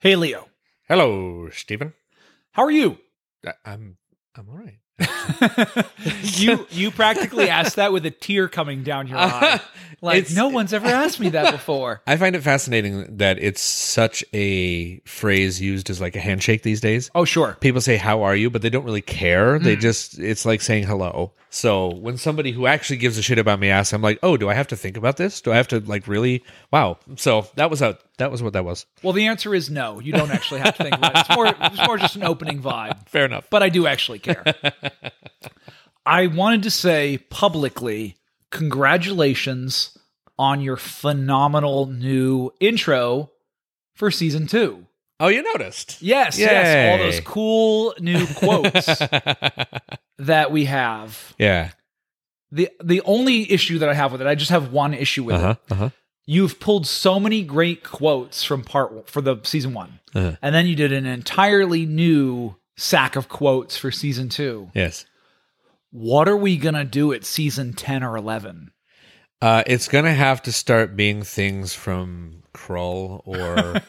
Hey, Leo. Hello, Stephen. How are you? I- I'm I'm all right. you you practically asked that with a tear coming down your eye. Like It's- no one's ever asked me that before. I find it fascinating that it's such a phrase used as like a handshake these days. Oh, sure. People say "How are you," but they don't really care. Hmm. They just it's like saying hello. So when somebody who actually gives a shit about me asks, I'm like, "Oh, do I have to think about this? Do I have to like really?" Wow. So that was a that was what that was. Well, the answer is no. You don't actually have to think about it. It's more it's more just an opening vibe. Fair enough. But I do actually care. I wanted to say publicly, congratulations on your phenomenal new intro for season two. Oh, you noticed? Yes, yes, all those cool new quotes that we have. yeah. The the only issue that I have with it, I just have one issue with Uh huh. it. Uh huh. You've pulled so many great quotes from part for the season one, Uh-huh. and then you did an entirely new sack of quotes for season two. Yes. What are we gonna do at season ten or eleven? Uh, it's gonna have to start being things from Krull or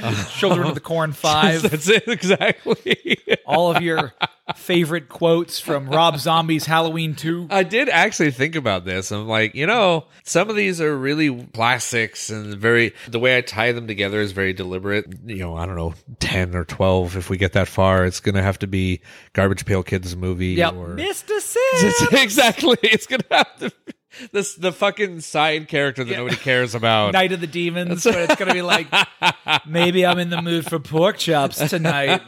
Children of the Corn Five, That's it exactly. all of your favorite quotes from Rob Zombie's Halloween Two. I did actually think about this. I'm like, you know, some of these are really classics and very the way I tie them together is very deliberate. You know, I don't know, ten or twelve. If we get that far, it's gonna have to be Garbage Pail Kids movie. Yep, or Mr. Sid. exactly. It's gonna have to. This the fucking side character that nobody cares about. Night of the Demons, but it's gonna be like maybe I'm in the mood for pork chops tonight.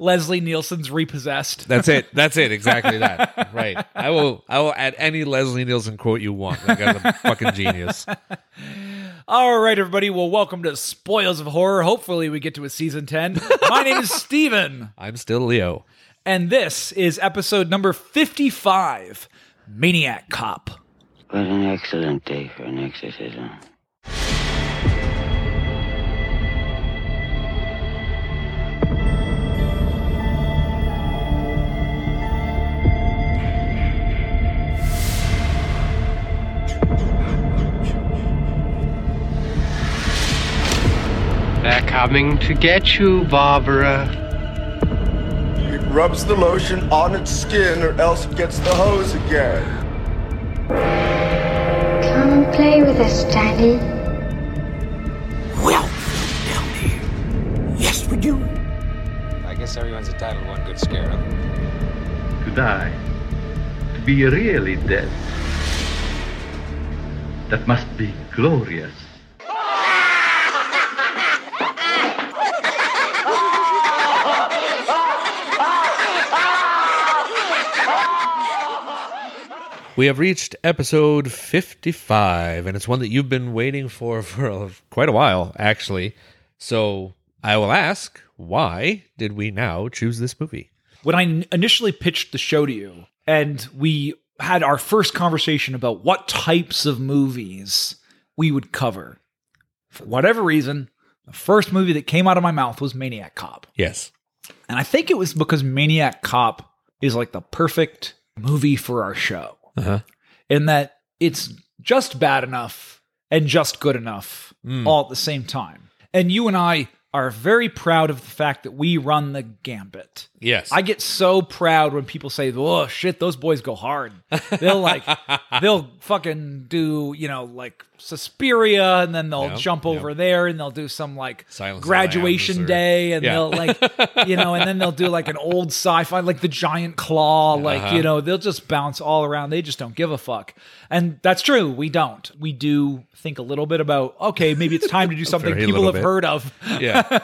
Leslie Nielsen's repossessed. That's it. That's it. Exactly that. Right. I will. I will add any Leslie Nielsen quote you want. That guy's a fucking genius. All right, everybody. Well, welcome to Spoils of Horror. Hopefully, we get to a season 10. My name is Steven, I'm still Leo. and this is episode number 55 Maniac Cop. What an excellent day for an exorcism. They're coming to get you, Barbara. It rubs the lotion on its skin or else it gets the hose again. Come and play with us, Daddy. Well, down there. Yes, we do. I guess everyone's entitled to one good scare, huh? to die, to be really dead. That must be glorious. We have reached episode 55, and it's one that you've been waiting for for a- quite a while, actually. So I will ask, why did we now choose this movie? When I initially pitched the show to you, and we had our first conversation about what types of movies we would cover, for whatever reason, the first movie that came out of my mouth was Maniac Cop. Yes. And I think it was because Maniac Cop is like the perfect movie for our show. Uh-huh. In that it's just bad enough and just good enough all at the same time. And you and I are very proud of the fact that we run the gambit. Yes. I get so proud when people say, "Oh shit, those boys go hard." They'll like, they'll fucking do, you know, like Suspiria, and then they'll Yep, jump yep. over there, and they'll do some like Silence graduation day, and Yeah. they'll like, you know, and then they'll do like an old sci-fi, like the Giant Claw, like Uh-huh. you know, they'll just bounce all around. They just don't give a fuck, and that's true. We don't. We do think a little bit about okay, maybe it's time to do something people have bit. heard of yeah.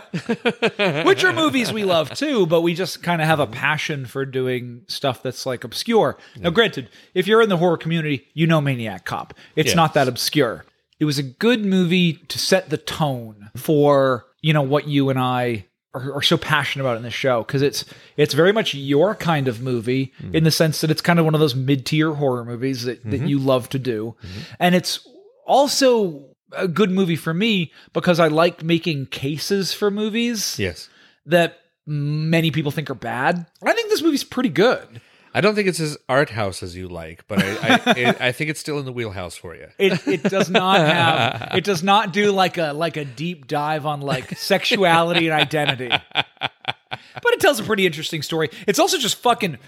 which are movies we love too, but we just kind of have a passion for doing stuff that's like obscure. Now, granted, if you're in the horror community, you know Maniac Cop. It's not that obscure. It was a good movie to set the tone for you know what you and I are, are so passionate about in this show because it's it's very much your kind of movie Mm. in the sense that it's kind of one of those mid tier horror movies that, Mm-hmm. that you love to do, and it's also a good movie for me because I like making cases for movies yes. that many people think are bad. I think this movie's pretty good. I don't think it's as art house as you like, but I I, it, I think it's still in the wheelhouse for you. It it does not have it does not do like a like a deep dive on like sexuality and identity. But it tells a pretty interesting story. It's also just fucking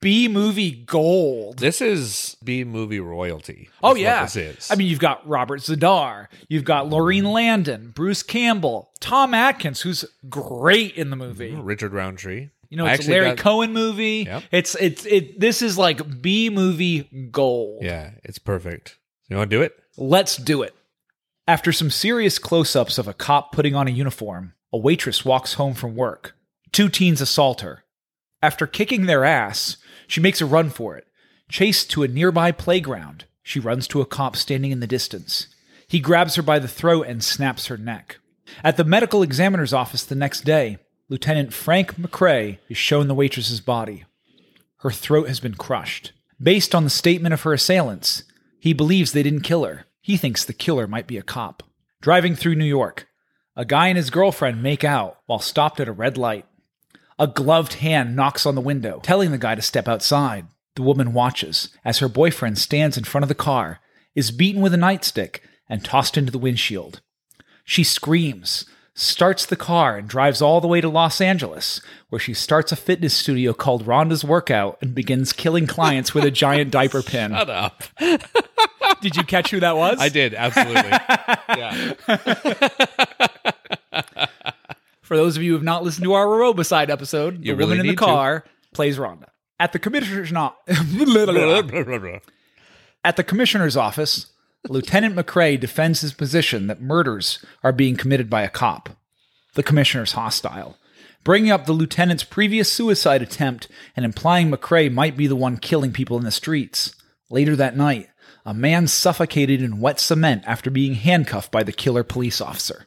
B movie gold. This is B movie royalty. Oh yeah, this is. I mean, you've got Robert Z'Dar, you've got Laurene Landon, Bruce Campbell, Tom Atkins, who's great in the movie. Mm-hmm. Richard Roundtree. You know, I it's a Larry got- Cohen movie. Yep. It's it's it. This is like B movie gold. Yeah, it's perfect. You want to do it? Let's do it. After some serious close-ups of a cop putting on a uniform, a waitress walks home from work. Two teens assault her. After kicking their ass, she makes a run for it. Chased to a nearby playground, she runs to a cop standing in the distance. He grabs her by the throat and snaps her neck. At the medical examiner's office the next day, Lieutenant Frank McCrae is shown the waitress's body. Her throat has been crushed. Based on the statement of her assailants, he believes they didn't kill her. He thinks the killer might be a cop. Driving through New York, a guy and his girlfriend make out while stopped at a red light. A gloved hand knocks on the window, telling the guy to step outside. The woman watches as her boyfriend stands in front of the car, is beaten with a nightstick, and tossed into the windshield. She screams, starts the car, and drives all the way to Los Angeles, where she starts a fitness studio called Rhonda's Workout and begins killing clients with a giant diaper pin. Shut up. Did you catch who that was? I did absolutely. yeah. For those of you who have not listened to our Aerobicide episode, You the really woman in the need to. car plays Rhonda. At the commissioner's not at the commissioner's office, Lieutenant McCrae defends his position that murders are being committed by a cop. The commissioner's hostile, bringing up the lieutenant's previous suicide attempt and implying McCrae might be the one killing people in the streets. Later that night, a man suffocated in wet cement after being handcuffed by the killer police officer.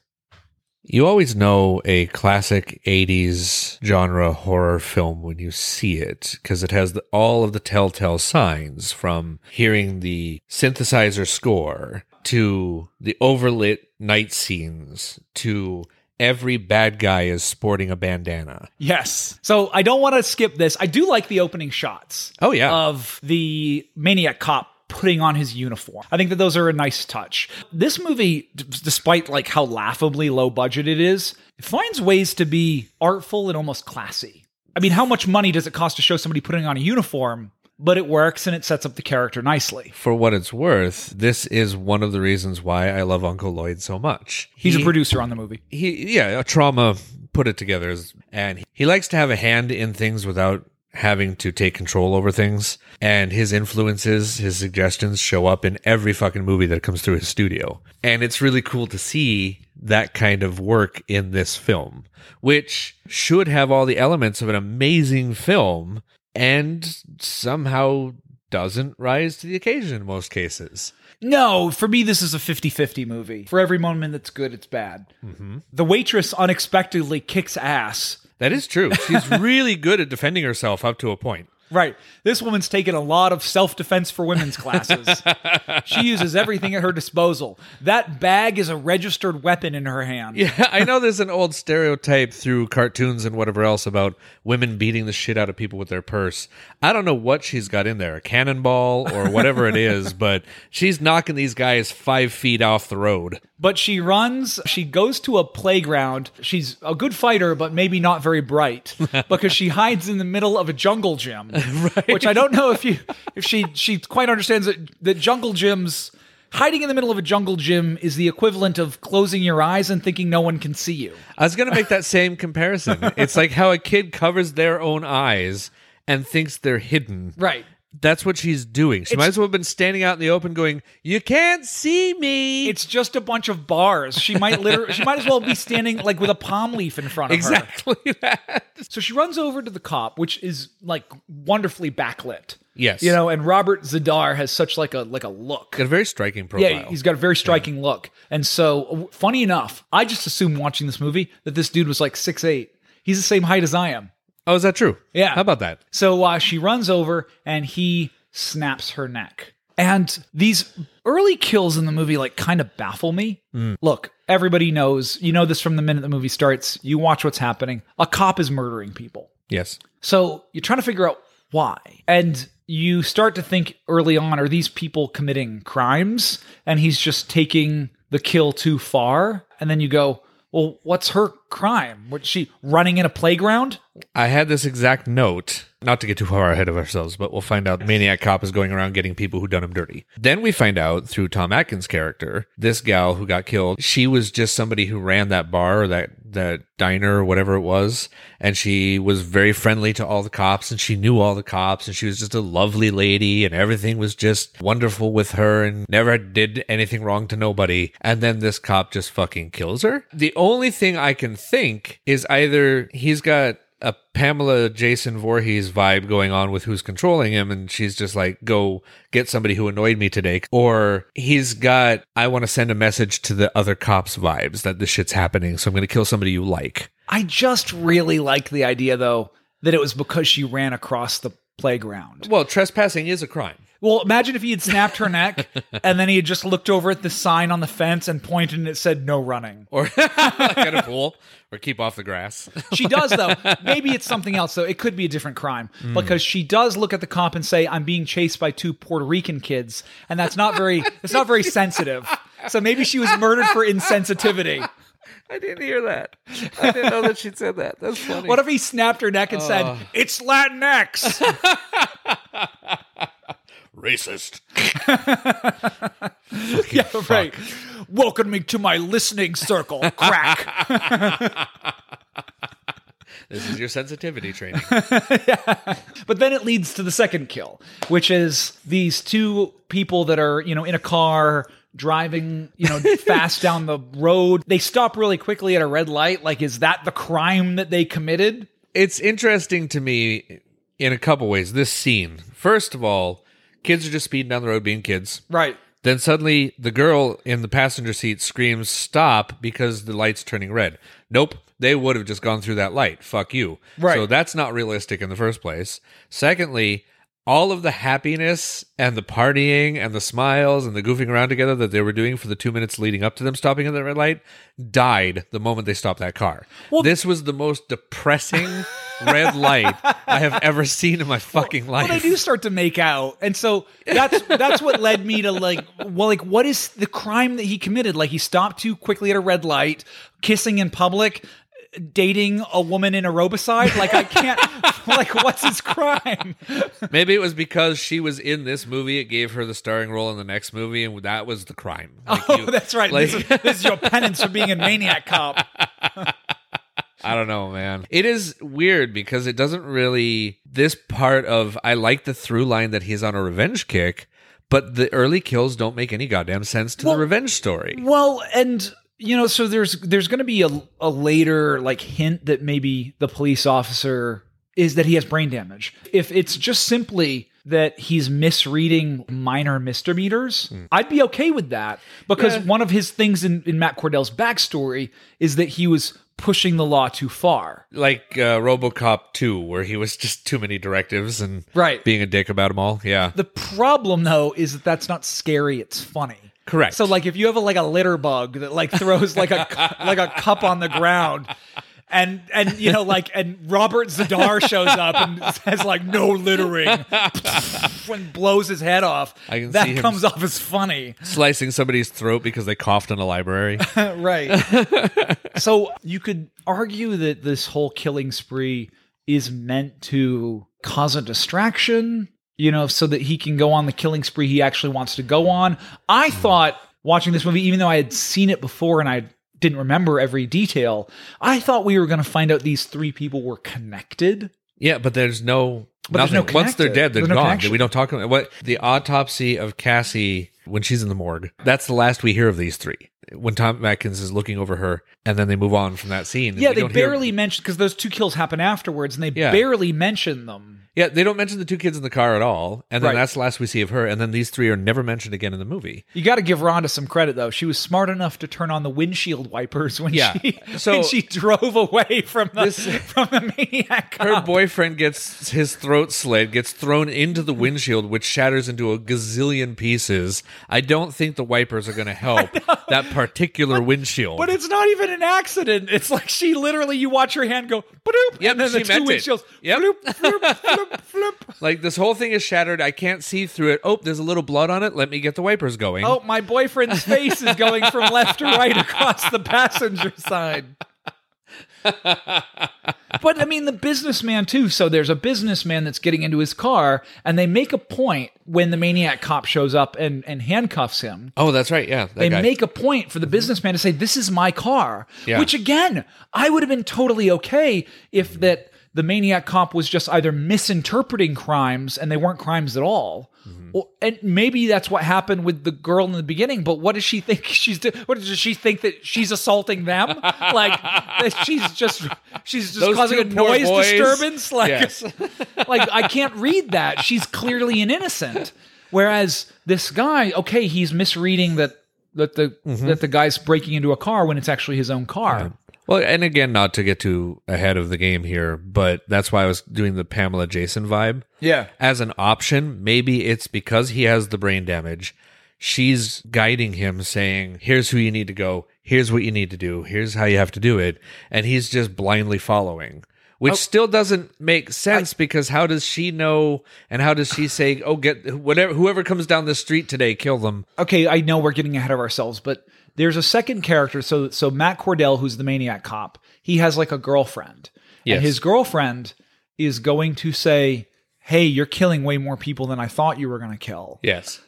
You always know a classic 80s genre horror film when you see it because it has the, all of the telltale signs from hearing the synthesizer score to the overlit night scenes to every bad guy is sporting a bandana. Yes. So I don't want to skip this. I do like the opening shots. Oh, yeah. Of the maniac cop putting on his uniform. I think that those are a nice touch. This movie, d- despite like how laughably low budget it is, finds ways to be artful and almost classy. I mean, how much money does it cost to show somebody putting on a uniform? But it works and it sets up the character nicely. For what it's worth, this is one of the reasons why I love Uncle Lloyd so much. He's He- a producer on the movie. he yeah a Troma put it together and he likes to have a hand in things without having to take control over things and his influences his suggestions show up in every fucking movie that comes through his studio and it's really cool to see that kind of work in this film which should have all the elements of an amazing film and somehow doesn't rise to the occasion in most cases No, for me, this is a 50 50 movie. For every moment that's good, it's bad. Mm-hmm. The waitress unexpectedly kicks ass. That is true. She's really good at defending herself up to a point Right. This woman's taken a lot of self defense for women's classes. she uses everything at her disposal. That bag is a registered weapon in her hand. Yeah, I know there's an old stereotype through cartoons and whatever else about women beating the shit out of people with their purse. I don't know what she's got in there, a cannonball or whatever it is, but she's knocking these guys five feet off the road. But she runs, she goes to a playground. She's a good fighter, but maybe not very bright because she hides in the middle of a jungle gym. Which I don't know if you if she she quite understands that that jungle gyms hiding in the middle of a jungle gym is the equivalent of closing your eyes and thinking no one can see you. I was going to make that same comparison. It's like how a kid covers their own eyes and thinks they're hidden. Right. That's what she's doing. She It's- might as well have been standing out in the open going, You can't see me. It's just a bunch of bars. She might literally she might as well be standing like with a palm leaf in front of her. exactly that. So she runs over to the cop, which is like wonderfully backlit. Yes. You know, and Robert Z'Dar has such like a like a look. Got a very striking profile. Yeah, he's got a very striking look. And so, funny enough, I just assumed watching this movie that this dude was like six eight. He's the same height as I am. Oh, is that true? Yeah. How about that? So uh, she runs over and he snaps her neck. And these early kills in the movie like kind of baffle me. Look, everybody knows, you know this from the minute the movie starts. You watch what's happening. A cop is murdering people. Yes. So you're trying to figure out why? And you start to think early on are these people committing crimes and he's just taking the kill too far? And then you go, well, what's her crime? Was she running in a playground? I had this exact note, not to get too far ahead of ourselves, but we'll find out Maniac Cop is going around getting people who done him dirty. Then we find out through Tom Atkins' character, this gal who got killed, she was just somebody who ran that bar or that, that diner or whatever it was. And she was very friendly to all the cops and she knew all the cops and she was just a lovely lady and everything was just wonderful with her and never did anything wrong to nobody. And then this cop just fucking kills her. The only thing I can think is either he's got a Pamela Jason Voorhees vibe going on with who's controlling him, and she's just like, go get somebody who annoyed me today. Or he's got, I want to send a message to the other cops vibes that this shit's happening, so I'm going to kill somebody you like. I just really like the idea, though, that it was because she ran across the playground. Well, trespassing is a crime. Well, imagine if he had snapped her neck and then he had just looked over at the sign on the fence and pointed and it said no running. Or like at a pool, or keep off the grass. She does though. Maybe it's something else though. It could be a different crime hmm. because she does look at the cop and say, "I'm being chased by two Puerto Rican kids," and that's not very. It's not very sensitive. So maybe she was murdered for insensitivity. I didn't hear that. I didn't know that she said that. That's funny. What if he snapped her neck and said, "It's Latinx"? Racist? yeah, right. Welcome me to my listening circle, crack. This is your sensitivity training. But then it leads to the second kill, which is these two people that are, you know, in a car driving, you know, fast down the road. They stop really quickly at a red light. Like, is that the crime that they committed? it's interesting to me in a couple ways. This scene, first of all, kids are just speeding down the road being kids. Right. Then suddenly the girl in the passenger seat screams stop because the light's turning red. Nope, they would have just gone through that light. Fuck you. Right. So that's not realistic in the first place. Secondly, all of the happiness and the partying and the smiles and the goofing around together that they were doing for the two minutes leading up to them stopping at the red light died the moment they stopped that car. this was the most depressing red light I have ever seen in my fucking life. Well, they do start to make out, and so that's that's what led me to like, well, like, what is the crime that he committed? Like, he stopped too quickly at a red light, kissing in public, dating a woman in a aerobicide. Like, I can't. like, what's his crime? Maybe it was because she was in this movie. It gave her the starring role in the next movie, and that was the crime. Like oh, you- that's right. like- this, is, this is your penance for being a maniac cop. I don't know, man. It is weird because it doesn't really. This part of I like the through line that he's on a revenge kick, but the early kills don't make any goddamn sense to Well- the revenge story. Well, and you know, so there's there's going to be a, a later like hint that maybe the police officer is that he has brain damage. If it's just simply that he's misreading minor misdemeanors, I'd be okay with that because one of his things in, in Matt Cordell's backstory is that he was pushing the law too far. Like uh, RoboCop 2, where he was just too many directives and Right. being a dick about them all. Yeah. The problem though is that that's not scary, it's funny. Correct. So like if you have a, like a litter bug that like throws like a cu- like a cup on the ground and and you know like and Robert Z'Dar shows up and says like no littering and blows his head off. I can that see him comes off as funny. Slicing somebody's throat because they coughed in a library. right. so you could argue that this whole killing spree is meant to cause a distraction, you know, so that he can go on the killing spree he actually wants to go on. I thought watching this movie, even though I had seen it before and I didn't remember every detail, I thought we were going to find out these three people were connected. Yeah, but there's no But there's no Once they're dead, they're There's no gone. connection. we don't talk about what the autopsy of Cassie when she's in the morgue. That's the last we hear of these three. When Tom Atkins is looking over her, and then they move on from that scene. Yeah, they don't hear- barely mention because those two kills happen afterwards, and they Yeah. barely mention them. Yeah, they don't mention the two kids in the car at all, and then Right. that's the last we see of her. And then these three are never mentioned again in the movie. You got to give Rhonda some credit though. She was smart enough to turn on the windshield wipers when Yeah. she So- when she drove away from the This- from the maniac. Her cop. boyfriend gets his throat slit, gets thrown into the windshield, which shatters into a gazillion pieces. I don't think the wipers are going to help that particular windshield. But it's not even an accident. It's like she literally, you watch her hand go, "Bloop," Yep, and then the she two meant it. windshields, Yep. bloop, bloop, bloop. flip, flip. Like this whole thing is shattered. I can't see through it. Oh, there's a little blood on it. Let me get the wipers going. Oh, my boyfriend's face is going from left to right across the passenger side. but I mean, the businessman too. So there's a businessman that's getting into his car, and they make a point when the maniac cop shows up and, and handcuffs him. Oh, that's right. Yeah, that They guy. make a point for the businessman to say, "This is my car," Yeah. which again, I would have been totally okay if that the maniac comp was just either misinterpreting crimes and they weren't crimes at all. Mm-hmm. Or, and maybe that's what happened with the girl in the beginning. But what does she think she's? Do- what does she think that she's assaulting them? like that she's just she's just Those causing a noise boys. disturbance? Like, Yes. like I can't read that. She's clearly an innocent. Whereas this guy, okay, he's misreading that that the Mm-hmm. that the guy's breaking into a car when it's actually his own car. Well, and again, not to get too ahead of the game here, but that's why I was doing the Pamela Jason vibe. Yeah. As an option, maybe it's because he has the brain damage. She's guiding him, saying, Here's who you need to go. Here's what you need to do. Here's how you have to do it. And he's just blindly following, which Oh. still doesn't make sense because how does she know and how does she say, Oh, get whatever, whoever comes down the street today, kill them? Okay, I know we're getting ahead of ourselves, but there's a second character. So so Matt Cordell, who's the maniac cop, he has like a girlfriend. Yes. And his girlfriend is going to say, Hey, you're killing way more people than I thought you were gonna kill. Yes.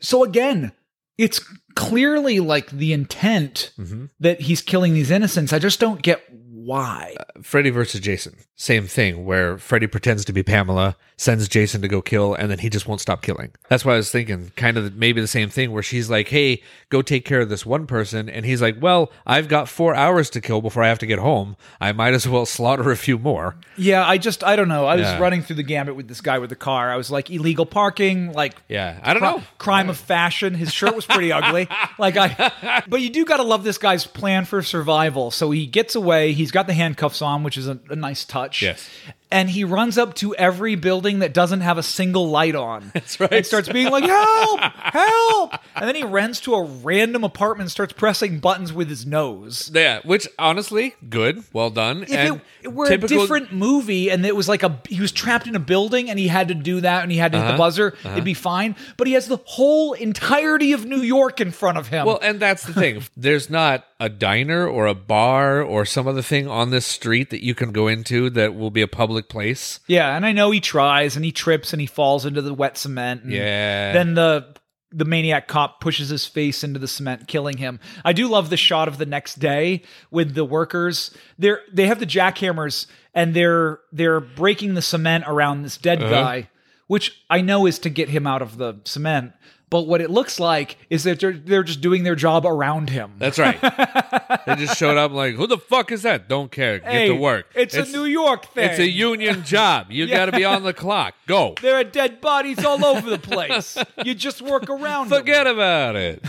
So again, it's clearly like the intent mm-hmm. that he's killing these innocents. I just don't get why. Uh, Freddy versus Jason. Same thing where Freddy pretends to be Pamela, sends Jason to go kill, and then he just won't stop killing. That's why I was thinking kind of maybe the same thing where she's like, hey, go take care of this one person. And he's like, well, I've got four hours to kill before I have to get home. I might as well slaughter a few more. Yeah, I just I don't know. I was Yeah. running through the gambit with this guy with the car. I was like illegal parking, like Yeah. I don't cri- know. crime of fashion. His shirt was pretty ugly. Like I, but you do got to love this guy's plan for survival. So he gets away. He's got the handcuffs on, which is a, a nice touch. Yes. And he runs up to every building that doesn't have a single light on. That's right. And starts being like, "Help! Help!" And then he runs to a random apartment and starts pressing buttons with his nose. Yeah, which honestly, good, well done. If and it, it were typical- a different movie and it was like a he was trapped in a building and he had to do that and he had to hit the Uh-huh, buzzer, it'd be fine. But he has the whole entirety of New York in front of him. Well, and that's the thing. There's not a diner or a bar or some other thing on this street that you can go into that will be a public place. yeah, and I know he tries and he trips and he falls into the wet cement. And Yeah. Then the the maniac cop pushes his face into the cement, killing him. I do love the shot of the next day with the workers. They're they have the jackhammers and they're they're breaking the cement around this dead Uh-huh. guy, which I know is to get him out of the cement. But what it looks like is that they're they're just doing their job around him. That's right. they just showed up like, who the fuck is that? Don't care. Get Hey, to work. It's, a New York thing. It's a union job. You got to be on the clock. Go. There are dead bodies all over the place. You just work around. them. Forget about it.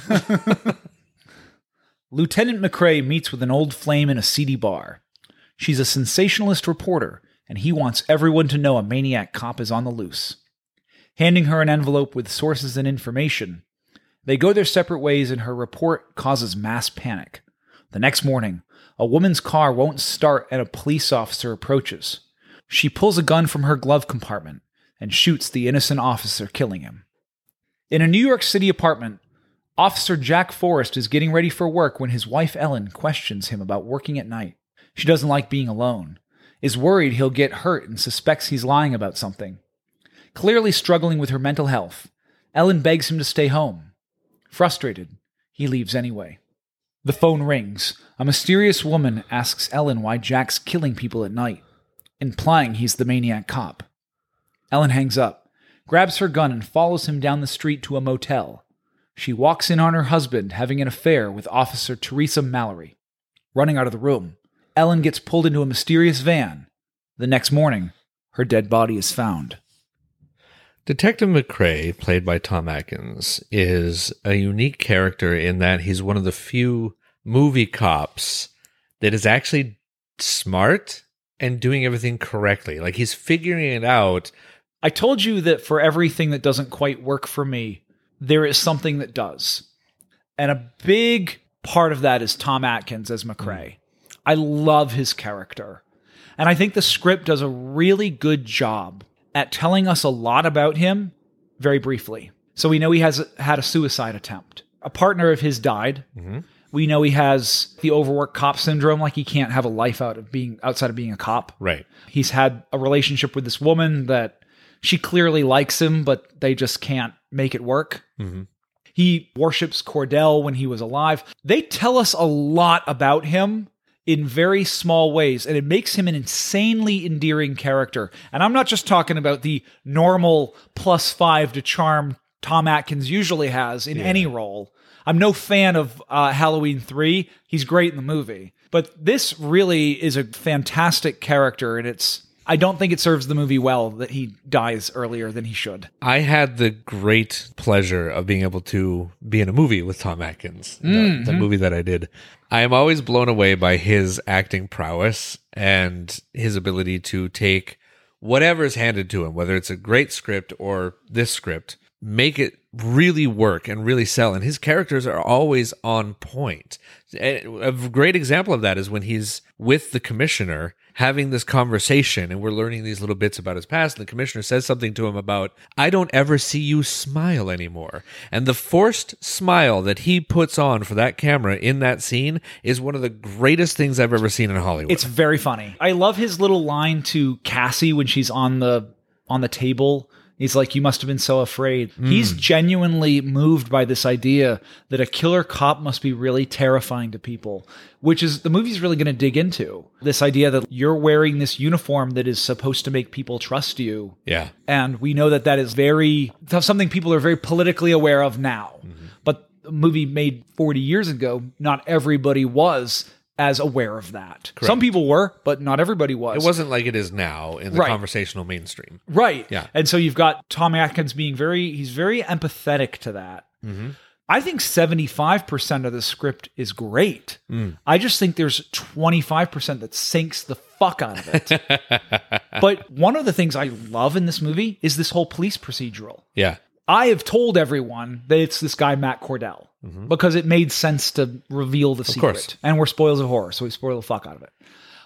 Lieutenant McCrae meets with an old flame in a seedy bar. She's a sensationalist reporter, and he wants everyone to know a maniac cop is on the loose. Handing her an envelope with sources and information, they go their separate ways, and her report causes mass panic. The next morning, a woman's car won't start, and a police officer approaches. She pulls a gun from her glove compartment and shoots the innocent officer, killing him. In a New York City apartment, Officer Jack Forrest is getting ready for work when his wife Ellen questions him about working at night. She doesn't like being alone, is worried he'll get hurt, and suspects he's lying about something. Clearly struggling with her mental health, Ellen begs him to stay home. Frustrated, he leaves anyway. The phone rings. A mysterious woman asks Ellen why Jack's killing people at night, implying he's the maniac cop. Ellen hangs up, grabs her gun, and follows him down the street to a motel. She walks in on her husband having an affair with Officer Teresa Mallory. Running out of the room, Ellen gets pulled into a mysterious van. The next morning, her dead body is found. Detective McCrae, played by Tom Atkins, is a unique character in that he's one of the few movie cops that is actually smart and doing everything correctly. Like he's figuring it out. I told you that for everything that doesn't quite work for me, there is something that does. And a big part of that is Tom Atkins as McCrae. Mm. I love his character. And I think the script does a really good job at telling us a lot about him very briefly. So we know he has had a suicide attempt. A partner of his died. Mm-hmm. We know he has the overworked cop syndrome, like he can't have a life out of being outside of being a cop. Right. He's had a relationship with this woman that she clearly likes him, but they just can't make it work. Mm-hmm. He worships Cordell when he was alive. They tell us a lot about him in very small ways, and it makes him an insanely endearing character. And I'm not just talking about the normal plus five to charm Tom Atkins usually has in any role. I'm no fan of uh, Halloween 3. He's great in the movie. But this really is a fantastic character, and it's. I don't think it serves the movie well that he dies earlier than he should. I had the great pleasure of being able to be in a movie with Tom Atkins, the, the mm-hmm. movie that I did. I am always blown away by his acting prowess and his ability to take whatever is handed to him, whether it's a great script or this script, make it really work and really sell. And his characters are always on point. A great example of that is when he's with the commissioner having this conversation and we're learning these little bits about his past. And the commissioner says something to him about, I don't ever see you smile anymore. And the forced smile that he puts on for that camera in that scene is one of the greatest things I've ever seen in Hollywood. It's very funny. I love his little line to Cassie when she's on the on the table. He's like, "You must have been so afraid." He's hmm. genuinely moved by this idea that a killer cop must be really terrifying to people, which is the movie's really going to dig into. This idea that you're wearing this uniform that is supposed to make people trust you, yeah. and we know that that is very something people are very politically aware of now. Mm-hmm. But a movie made 40 years ago, not everybody was as aware of that. Some people were, but not everybody was. It wasn't like it is now in the Right. conversational mainstream. Right. Yeah. And so you've got Tom Atkins being very he's very empathetic to that. Mm-hmm. I think 75% of the script is great. Mm. I just think there's 25% that sinks the fuck out of it. but one of the things I love in this movie is this whole police procedural. Yeah. I have told everyone that it's this guy Matt Cordell because it made sense to reveal the secret. Mm-hmm. course. And we're spoils of horror, so we spoil the fuck out of it.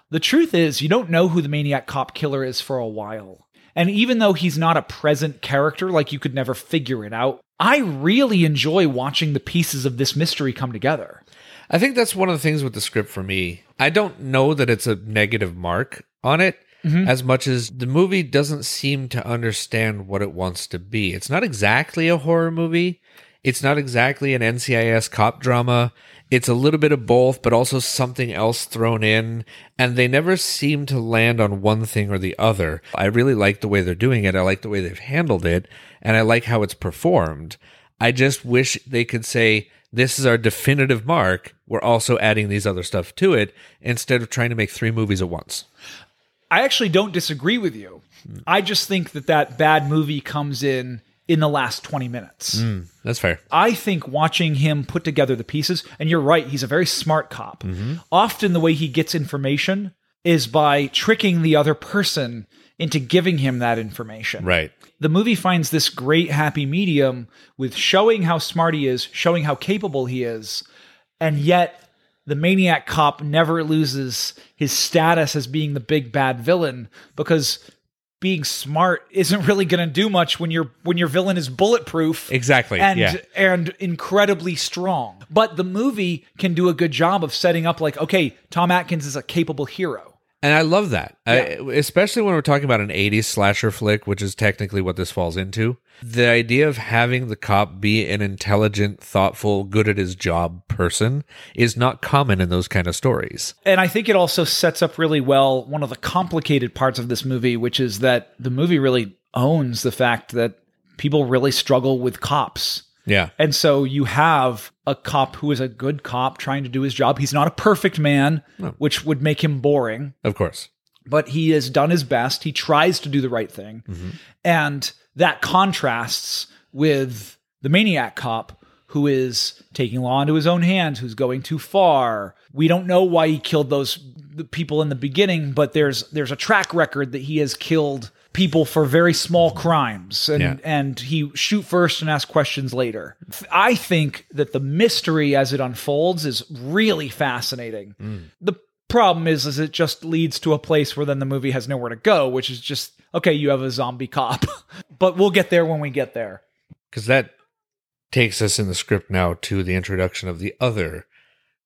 The truth is, you don't know who the maniac cop killer is for a while. And even though he's not a present character, like you could never figure it out, I really enjoy watching the pieces of this mystery come together. I think that's one of the things with the script for me. I don't know that it's a negative mark on it as much as the movie doesn't seem to understand what it wants to be. It's not exactly a horror movie. It's not exactly an NCIS cop drama. It's a little bit of both, but also something else thrown in. And they never seem to land on one thing or the other. I really like the way they're doing it. I like the way they've handled it. And I like how it's performed. I just wish they could say, this is our definitive mark. We're also adding these other stuff to it instead of trying to make three movies at once. I actually don't disagree with you. Hmm. I just think that that bad movie comes in in the last 20 minutes. Hmm, that's fair. I think watching him put together the pieces, and you're right, he's a very smart cop. Mm-hmm. Often the way he gets information is by tricking the other person into giving him that information. Right. The movie finds this great happy medium with showing how smart he is, showing how capable he is, and yet the maniac cop never loses his status as being the big bad villain because being smart isn't really going to do much when your when your villain is bulletproof Exactly. and yeah. and incredibly strong. But the movie can do a good job of setting up like, okay, Tom Atkins is a capable hero. And I love that, I, especially when we're talking about an 80s slasher flick, which is technically what this falls into. The idea of having the cop be an intelligent, thoughtful, good at his job person is not common in those kind of stories. And I think it also sets up really well one of the complicated parts of this movie, which is that the movie really owns the fact that people really struggle with cops. Yeah. And so you have a cop who is a good cop trying to do his job. He's not a perfect man, which would make him boring. Of course. but he has done his best. He tries to do the right thing. Mm-hmm. And that contrasts with the maniac cop who is taking law into his own hands, who's going too far. We don't know why he killed those people in the beginning, but there's there's a track record that he has killed people for very small crimes and Yeah. and he shoot first and ask questions later. I think that the mystery as it unfolds is really fascinating. Mm. The Problem is, is it just leads to a place where then the movie has nowhere to go, which is just okay. You have a zombie cop, but we'll get there when we get there. Because that takes us in the script now to the introduction of the other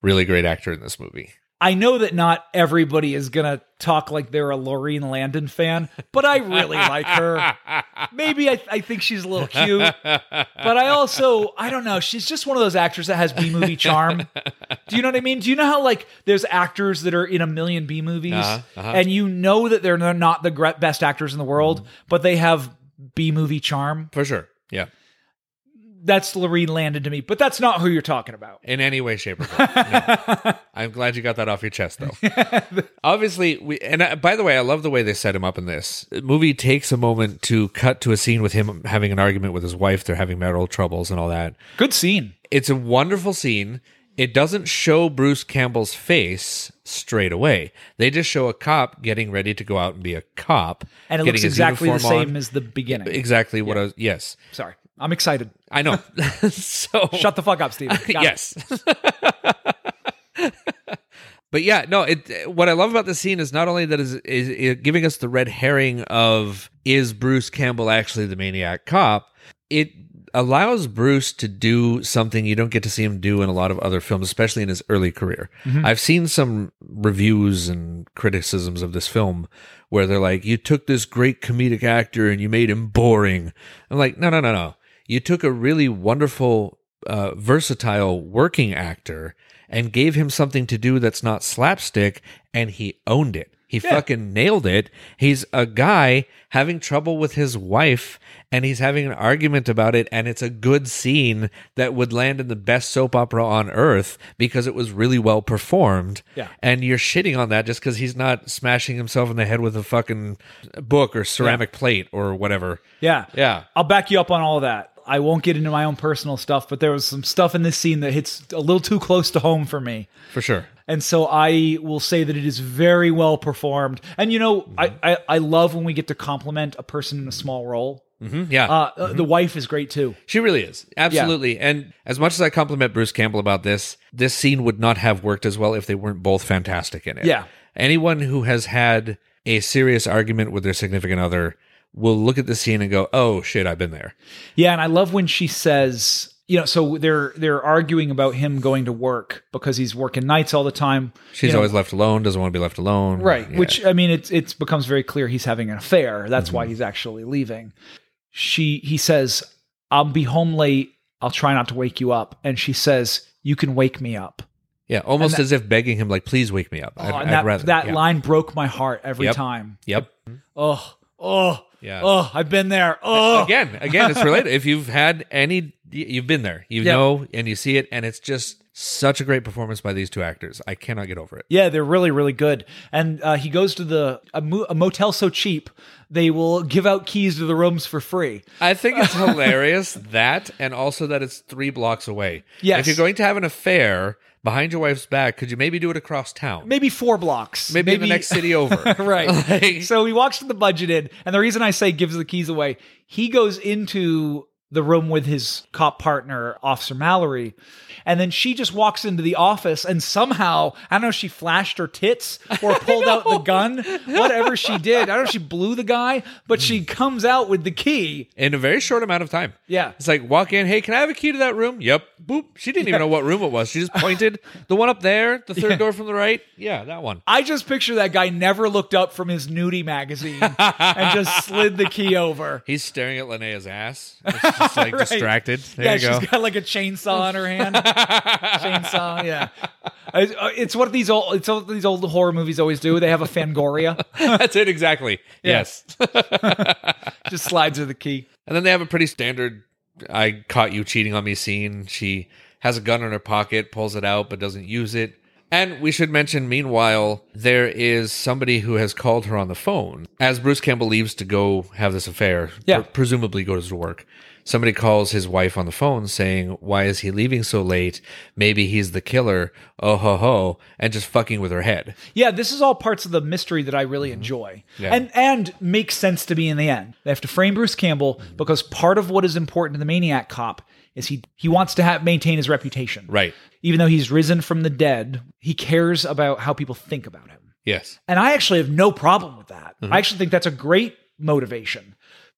really great actor in this movie. I know that not everybody is gonna talk like they're a Laurene Landon fan, but I really like her. Maybe I, I think she's a little cute, but I also I don't know. She's just one of those actors that has B movie charm. Do you know what I mean? Do you know how like there's actors that are in a million B movies, Uh-huh, uh-huh. and you know that they're not the best actors in the world, but they have B movie charm. For sure. Yeah. That's Laurene Landon to me, but that's not who you're talking about. In any way, shape, or form. No. I'm glad you got that off your chest, though. Obviously, we and uh, by the way, I love the way they set him up in this The movie. Takes a moment to cut to a scene with him having an argument with his wife. They're having marital troubles and all that. Good scene. It's a wonderful scene. It doesn't show Bruce Campbell's face straight away. They just show a cop getting ready to go out and be a cop, And it looks exactly the same on. as the beginning. exactly what I was. Yes, Sorry. I'm excited. I know. so Shut the fuck up, Steven. Got yes. but yeah, no. It what I love about the scene is not only that is is it giving us the red herring of is Bruce Campbell actually the maniac cop. It allows Bruce to do something you don't get to see him do in a lot of other films, especially in his early career. Mm-hmm. I've seen some reviews and criticisms of this film where they're like, "You took this great comedic actor and you made him boring." I'm like, "No, no, no, no. You took a really wonderful, uh, versatile working actor." And gave him something to do that's not slapstick, and he owned it. He fucking nailed it. He's a guy having trouble with his wife and he's having an argument about it and it's a good scene that would land in the best soap opera on earth because it was really well performed. Yeah. And you're shitting on that just cuz he's not smashing himself in the head with a fucking book or ceramic plate or whatever. Yeah. Yeah. I'll back you up on all of that. I won't get into my own personal stuff, but there was some stuff in this scene that hits a little too close to home for me. For sure. And so I will say that it is very well performed. And you know, I, I, I love when we get to compliment a person in a small role. Mm-hmm, Yeah. Uh, uh, The wife is great too. She really is. Absolutely. And as much as I compliment Bruce Campbell about this, this scene would not have worked as well if they weren't both fantastic in it. Yeah. Anyone who has had a serious argument with their significant other will look at the scene and go, "Oh shit, I've been there." Yeah, and I love when she says, you know, so they're they're arguing about him going to work because he's working nights all the time. She's You know, always left alone, doesn't want to be left alone. right. Yeah. Which I mean, it's it's becomes very clear he's having an affair. That's Mm-hmm. why he's actually leaving. She he says, "I'll be home late. I'll try not to wake you up." And she says, "You can wake me up." yeah, almost that- as if begging him like, "Please wake me up." I'd, Oh, I'd that rather that yeah. line broke my heart every Yep. time. Yep. Oh, oh, Yeah. oh! I've been there. Oh, Again, again, it's related. If you've had any, you've been there. You Yeah. know, and you see it, and it's just such a great performance by these two actors. I cannot get over it. Yeah, they're really, really good. And uh, he goes to the a, mo- a motel so cheap they will give out keys to the rooms for free. I think it's hilarious that, and also that it's three blocks away. Yes. If you're going to have an affair behind your wife's back, could you maybe do it across town? Maybe four blocks. Maybe, in the next city over. right. Like- so he walks to the budget in, and the reason I say gives the keys away, he goes into the room with his cop partner, Officer Mallory, and then she just walks into the office and somehow, I don't know she flashed her tits or pulled out the gun, whatever she did. I don't know she blew the guy, but she hmm. comes out with the key. in a very short amount of time. Yeah. It's like walk in, hey, can I have a key to that room? Yep. Boop. She didn't even know what room it was. She just pointed the one up there, the third Yeah. door from the right. Yeah, that one. I just picture that guy never looked up from his nudie magazine and just slid the key over. He's staring at Linnea's ass. Just like Right. distracted. There yeah, you go. she's got like a chainsaw in her hand. chainsaw, yeah. It's, uh, it's what these old it's what these old horror movies always do. They have a Fangoria, That's it exactly. Yes. just slides her the key. And then they have a pretty standard I caught you cheating on me scene. She has a gun in her pocket, pulls it out, but doesn't use it. And we should mention, meanwhile, there is somebody who has called her on the phone. As Bruce Campbell leaves to go have this affair, Yeah. pre- presumably goes to work, somebody calls his wife on the phone saying, Why is he leaving so late? Maybe he's the killer. Oh ho ho. And just fucking with her head. Yeah, this is all parts of the mystery that I really enjoy, Mm-hmm. Yeah. and and makes sense to me in the end. They have to frame Bruce Campbell because part of what is important to the Maniac Cop is he he wants to have, maintain his reputation. Right. Even though he's risen from the dead, he cares about how people think about him. Yes. And I actually have no problem with that. Mhm. I actually think that's a great motivation.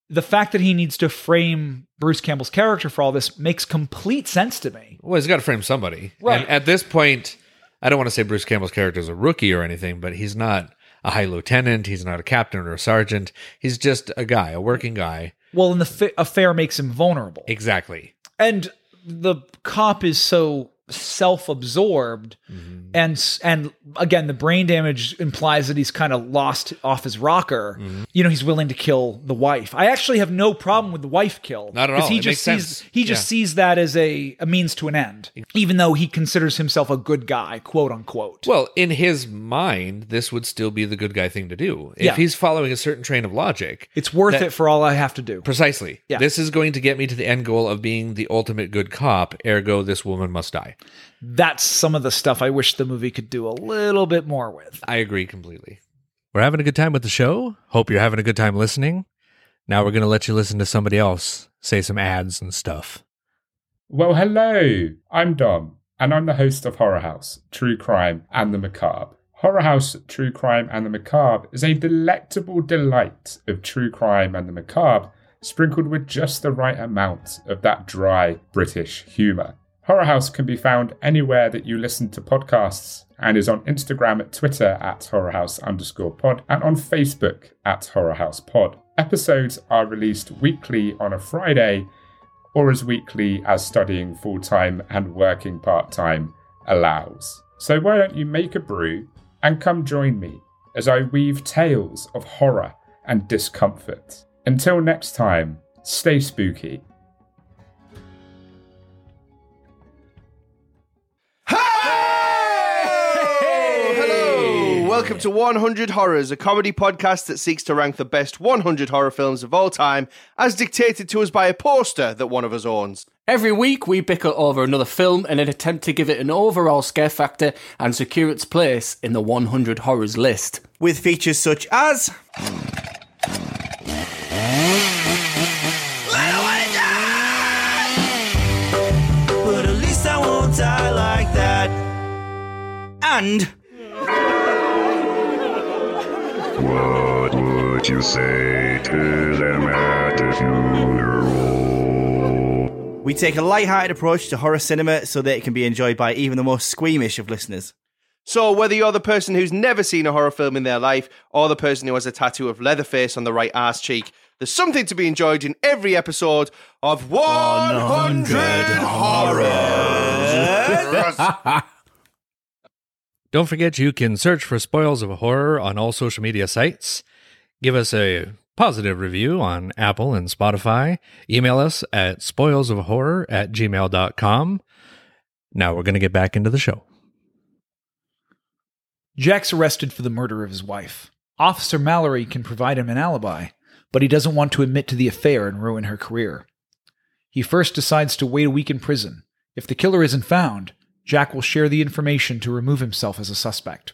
The fact that he needs to frame Bruce Campbell's character for all this makes complete sense to me. Well, he's got to frame somebody. Right. And at this point, I don't want to say Bruce Campbell's character is a rookie or anything, but he's not a high lieutenant. He's not a captain or a sergeant. He's just a guy, a working guy. Well, and the fi- affair makes him vulnerable. Exactly. And the cop is so self-absorbed Mm-hmm. and and again the brain damage implies that he's kind of lost off his rocker Mm-hmm. you know he's willing to kill the wife i actually have no problem with the wife kill Not at all. he It just sees sense. he just Yeah. sees that as a, a means to an end even though he considers himself a good guy quote unquote Well, in his mind, this would still be the good guy thing to do. If Yeah. he's following a certain train of logic, it's worth that- it for all i have to do precisely. Yeah. This is going to get me to the end goal of being the ultimate good cop, ergo, this woman must die. That's some of the stuff i wish the movie could do a little bit more with I agree completely. We're having a good time with the show. Hope you're having a good time listening. Now we're going to let you listen to somebody else say some ads and stuff. Well, hello. I'm Dom, and I'm the host of Horror House, True Crime and the Macabre. Horror House, True Crime and the Macabre is a delectable delight of true crime and the macabre, sprinkled with just the right amount of that dry British humour. Horror House can be found anywhere that you listen to podcasts and is on Instagram at Twitter at Horror House underscore pod and on Facebook at Horror House pod. Episodes are released weekly on a Friday or as weekly as studying full time and working part time allows. So why don't you make a brew and come join me as I weave tales of horror and discomfort. Until next time, stay spooky. Welcome to 100 Horrors, a comedy podcast that seeks to rank the best 100 horror films of all time, as dictated to us by a poster that one of us owns. Every week, we bicker over another film in an attempt to give it an overall scare factor and secure its place in the 100 horrors list. With features such as. But at least I won't die like that. And. What would you say to them at the funeral? We take a light-hearted approach to horror cinema so that it can be enjoyed by even the most squeamish of listeners. So, whether you're the person who's never seen a horror film in their life, or the person who has a tattoo of Leatherface on the right arse cheek, there's something to be enjoyed in every episode of 100 Horrors. Don't forget you can search for Spoils of Horror on all social media sites. Give us a positive review on Apple and Spotify. Email us at spoilsofhorror at gmail.com. Now we're going to get back into the show. Jack's arrested for the murder of his wife. Officer Mallory can provide him an alibi, but he doesn't want to admit to the affair and ruin her career. He first decides to wait a week in prison. If the killer isn't found, Jack will share the information to remove himself as a suspect.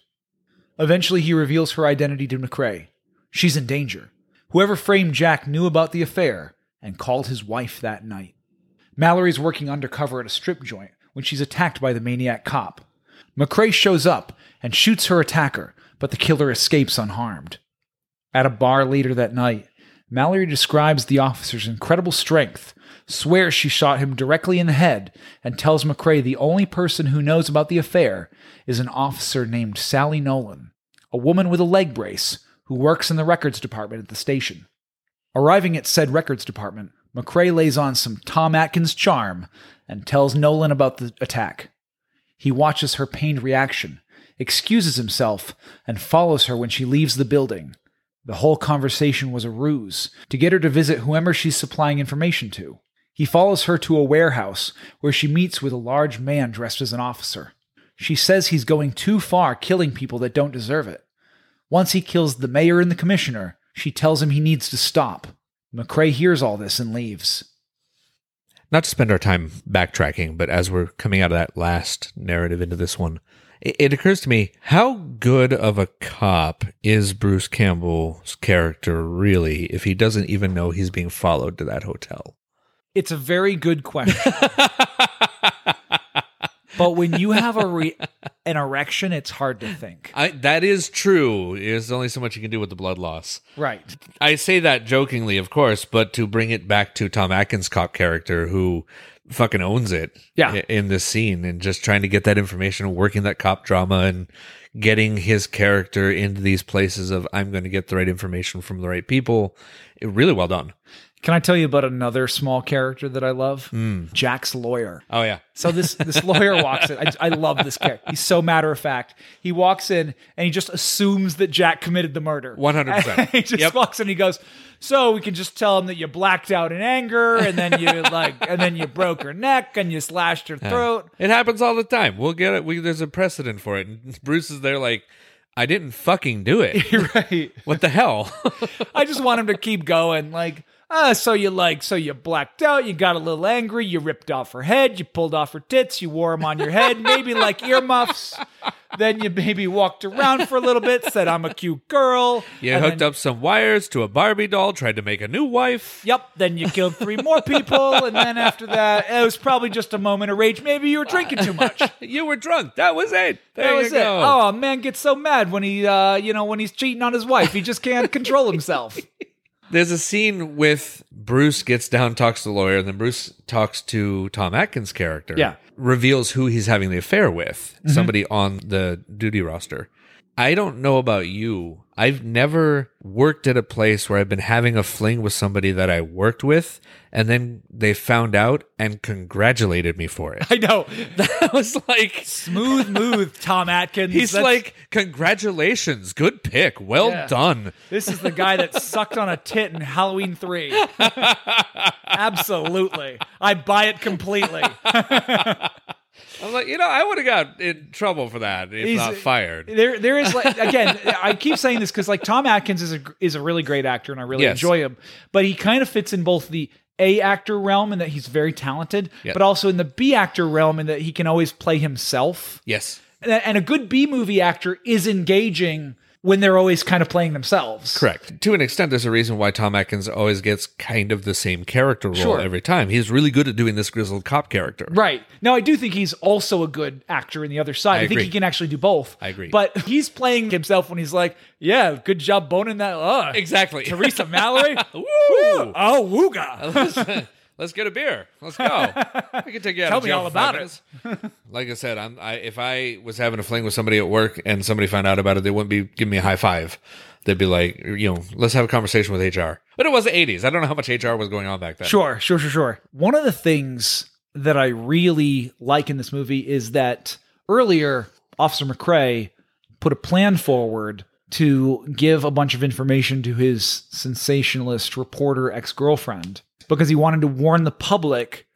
Eventually, he reveals her identity to McCrae. She's in danger. Whoever framed Jack knew about the affair and called his wife that night. Mallory's working undercover at a strip joint when she's attacked by the maniac cop. McCrae shows up and shoots her attacker, but the killer escapes unharmed. At a bar later that night, Mallory describes the officer's incredible strength, swears she shot him directly in the head, and tells McCrae the only person who knows about the affair is an officer named Sally Nolan, a woman with a leg brace who works in the records department at the station. Arriving at said records department, McCrae lays on some Tom Atkins charm and tells Nolan about the attack. He watches her pained reaction, excuses himself, and follows her when she leaves the building. The whole conversation was a ruse to get her to visit whoever she's supplying information to. He follows her to a warehouse where she meets with a large man dressed as an officer. She says he's going too far killing people that don't deserve it. Once he kills the mayor and the commissioner, she tells him he needs to stop. McCrae hears all this and leaves. Not to spend our time backtracking, but as we're coming out of that last narrative into this one, it, occurs to me how good of a cop is Bruce Campbell's character really if he doesn't even know he's being followed to that hotel? It's a very good question. but when you have a re- an erection, it's hard to think. I, that is true. There's only so much you can do with the blood loss. Right. I say that jokingly, of course, but to bring it back to Tom Atkins' cop character who fucking owns it Yeah. in this scene and just trying to get that information, working that cop drama and getting his character into these places of I'm going to get the right information from the right people. It, really well done. Can I tell you about another small character that I love? Hmm. Jack's lawyer. Oh yeah. So this this lawyer walks in. I, I love this character. He's so matter of fact. He walks in and he just assumes that Jack committed the murder. 100%. he just Yep. walks in. and He goes, "So we can just tell him that you blacked out in anger, and then you like, and then you broke her neck, and you slashed her throat." It happens all the time. We'll get it. We, there's a precedent for it. And Bruce is there like, I didn't fucking do it. right. What the hell? I just want him to keep going. Like, ah, so you like, so you blacked out, you got a little angry, you ripped off her head, you pulled off her tits, you wore them on your head, maybe like earmuffs. Then you maybe walked around for a little bit, said, I'm a cute girl. You hooked then- up some wires to a Barbie doll, tried to make a new wife. Yep. Then you killed three more people. And then after that, it was probably just a moment of rage. Maybe you were drinking too much. You were drunk. That was it. There that was it. go. Oh, a man gets so mad when he, uh, you know, when he's cheating on his wife. He just can't control himself. There's a scene with Bruce gets down, talks to the lawyer, and then Bruce talks to Tom Atkins' character. Yeah. Reveals who he's having the affair with, Mhm. somebody on the duty roster. I don't know about you. I've never worked at a place where I've been having a fling with somebody that I worked with, and then they found out and congratulated me for it. I know. That was like smooth move, Tom Atkins. He's That's- like, congratulations, good pick, well Yeah. done. This is the guy that sucked on a tit in Halloween 3. Absolutely. I buy it completely. I'm like, you know, I would have got in trouble for that if He's- not fired. There, there is like again. I keep saying this because like Tom Atkins is a is a really great actor, and I really Yes. enjoy him. But he kind of fits in both the A actor realm in that he's very talented, Yeah. but also in the B actor realm in that he can always play himself. Yes. And a good B movie actor is engaging when they're always kind of playing themselves. Correct. To an extent, there's a reason why Tom Atkins always gets kind of the same character role Sure. every time. He's really good at doing this grizzled cop character. Right. Now, I do think he's also a good actor in the other side. I I, think he can actually do both. I agree. But he's playing himself when he's like, yeah, good job boning that. Uh, Exactly. Theresa Mallory. Woo! Oh, wooga. let's, get a beer. Let's go. I can take you out. Tell me all about it. like I said, I'm. I, if I was having a fling with somebody at work and somebody found out about it, they wouldn't be giving me a high five. They'd be like, you know, let's have a conversation with HR. But it was the 80s. I don't know how much HR was going on back then. Sure, sure, sure, sure. One of the things that I really like in this movie is that earlier, Officer McCrae put a plan forward to give a bunch of information to his sensationalist reporter ex girlfriend because he wanted to warn the public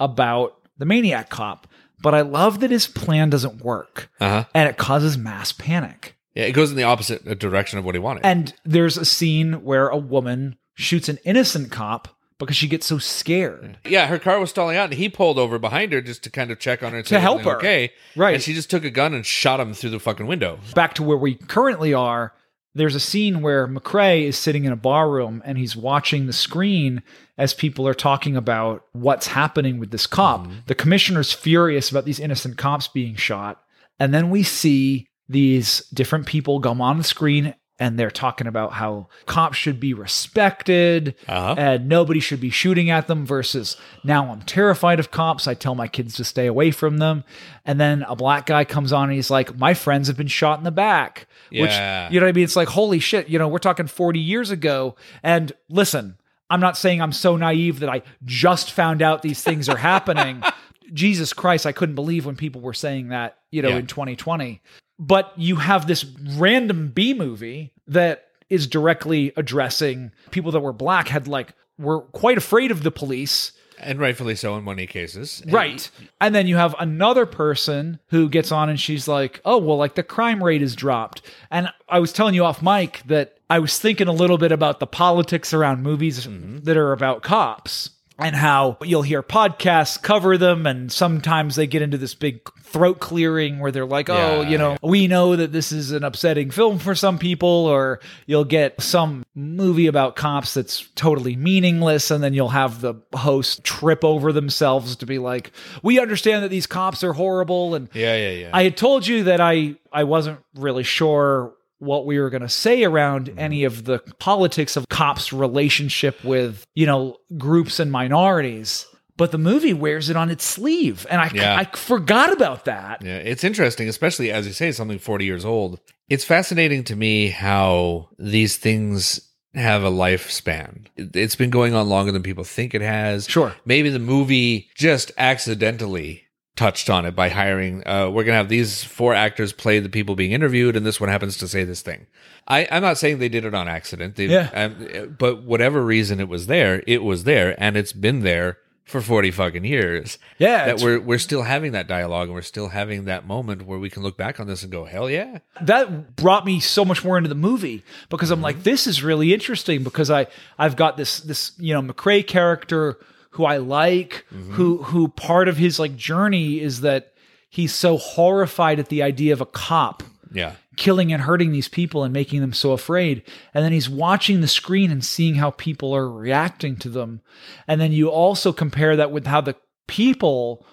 about the maniac cop. But I love that his plan doesn't work Uh-huh. and it causes mass panic. Yeah, it goes in the opposite direction of what he wanted. And there's a scene where a woman shoots an innocent cop because she gets so scared. Yeah, her car was stalling out, and he pulled over behind her just to kind of check on her and To say help her. Okay, Right. And she just took a gun and shot him through the fucking window. Back to where we currently are, there's a scene where McCrae is sitting in a bar room and he's watching the screen as people are talking about what's happening with this cop. Mm-hmm. The commissioner's furious about these innocent cops being shot. And then we see these different people come on the screen and they're talking about how cops should be respected Uh-huh. and nobody should be shooting at them versus now I'm terrified of cops. I tell my kids to stay away from them. And then a black guy comes on and he's like, My friends have been shot in the back. Yeah. Which, you know what I mean? It's like, holy shit, you know, we're talking 40 years ago. And listen, I'm not saying I'm so naive that I just found out these things are happening. Jesus Christ, I couldn't believe when people were saying that, you know, Yeah. in 2020. But you have this random B movie that is directly addressing people that were black had like were quite afraid of the police. And rightfully so in many cases. Right. And then you have another person who gets on and she's like, oh, well, like the crime rate is dropped. And I was telling you off mic that I was thinking a little bit about the politics around movies mm-hmm. that are about cops. And how you'll hear podcasts cover them and sometimes they get into this big throat clearing where they're like oh Yeah, you know we know that this is an upsetting film for some people or you'll get some movie about cops that's totally meaningless and then you'll have the host trip over themselves to be like we understand that these cops are horrible and Yeah, yeah, yeah. I had told you that I I wasn't really sure what we were going to say around mm-hmm. any of the politics of cops' relationship with, you know, groups and minorities. But the movie wears it on its sleeve. And I, Yeah. I forgot about that. Yeah, it's interesting, especially as you say, something 40 years old. It's fascinating to me how these things have a lifespan. It- It's been going on longer than people think it has. Sure. Maybe the movie just accidentally touched on it by hiring, uh, we're going to have these four actors play the people being interviewed, and this one happens to say this thing. I, I'm not saying they did it on accident. They, Yeah. um, but whatever reason it was there, it was there, and it's been there for 40 fucking years Yeah. that we're we're still having that dialogue and we're still having that moment where we can look back on this and go, hell yeah. that brought me so much more into the movie because I'm like, this is really interesting because I I've got this this you know McCrae character who I like, mm-hmm. who who part of his like journey is that he's so horrified at the idea of a cop Yeah. killing and hurting these people and making them so afraid. And then he's watching the screen and seeing how people are reacting to them. And then you also compare that with how the people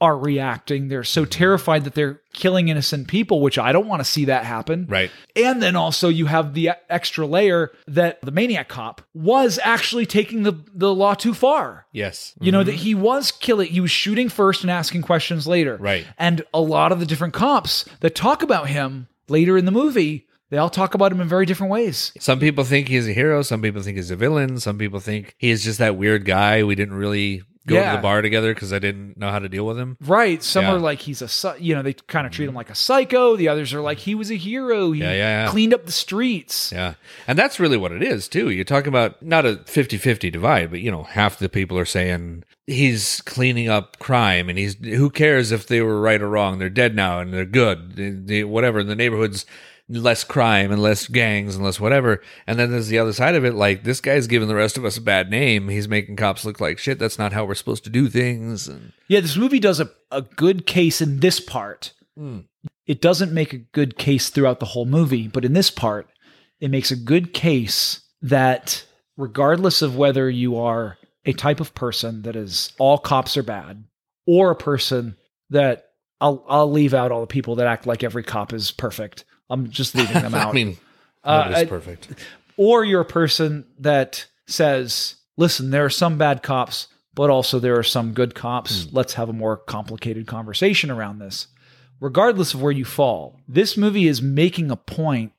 are reacting. They're so mm-hmm. terrified that they're killing innocent people, which I don't want to see that happen. Right. And then also you have the extra layer that the maniac cop was actually taking the, the law too far. Yes. You know, that mm-hmm. he was killing, he was shooting first and asking questions later. Right. And a lot of the different cops that talk about him later in the movie, they all talk about him in very different ways. Some people think he's a hero, some people think he's a villain, some people think he is just that weird guy we didn't really go Yeah. to the bar together because I didn't know how to deal with him. Right. Some Yeah. are like he's a, you know, they kind of treat him like a psycho. The others are like he was a hero. He Yeah, yeah, cleaned up the streets. Yeah. And that's really what it is, too. You're talking about not a 50 50 divide, but, you know, half the people are saying he's cleaning up crime and he's, who cares if they were right or wrong? They're dead now and they're good. They, they- whatever. In the neighborhood's less crime and less gangs and less whatever. And then there's the other side of it. Like, this guy's giving the rest of us a bad name. He's making cops look like shit. That's not how we're supposed to do things. And Yeah, this movie does a, a good case in this part. Hmm. It doesn't make a good case throughout the whole movie, but in this part, it makes a good case that regardless of whether you are a type of person that is all cops are bad, or a person that I'll I'll leave out all the people that act like every cop is perfect. I'm just leaving them out. I mean, Uh, nobody's I- perfect. or you're a person that says, listen, there are some bad cops, but also there are some good cops. Hmm. Let's have a more complicated conversation around this. Regardless of where you fall, this movie is making a point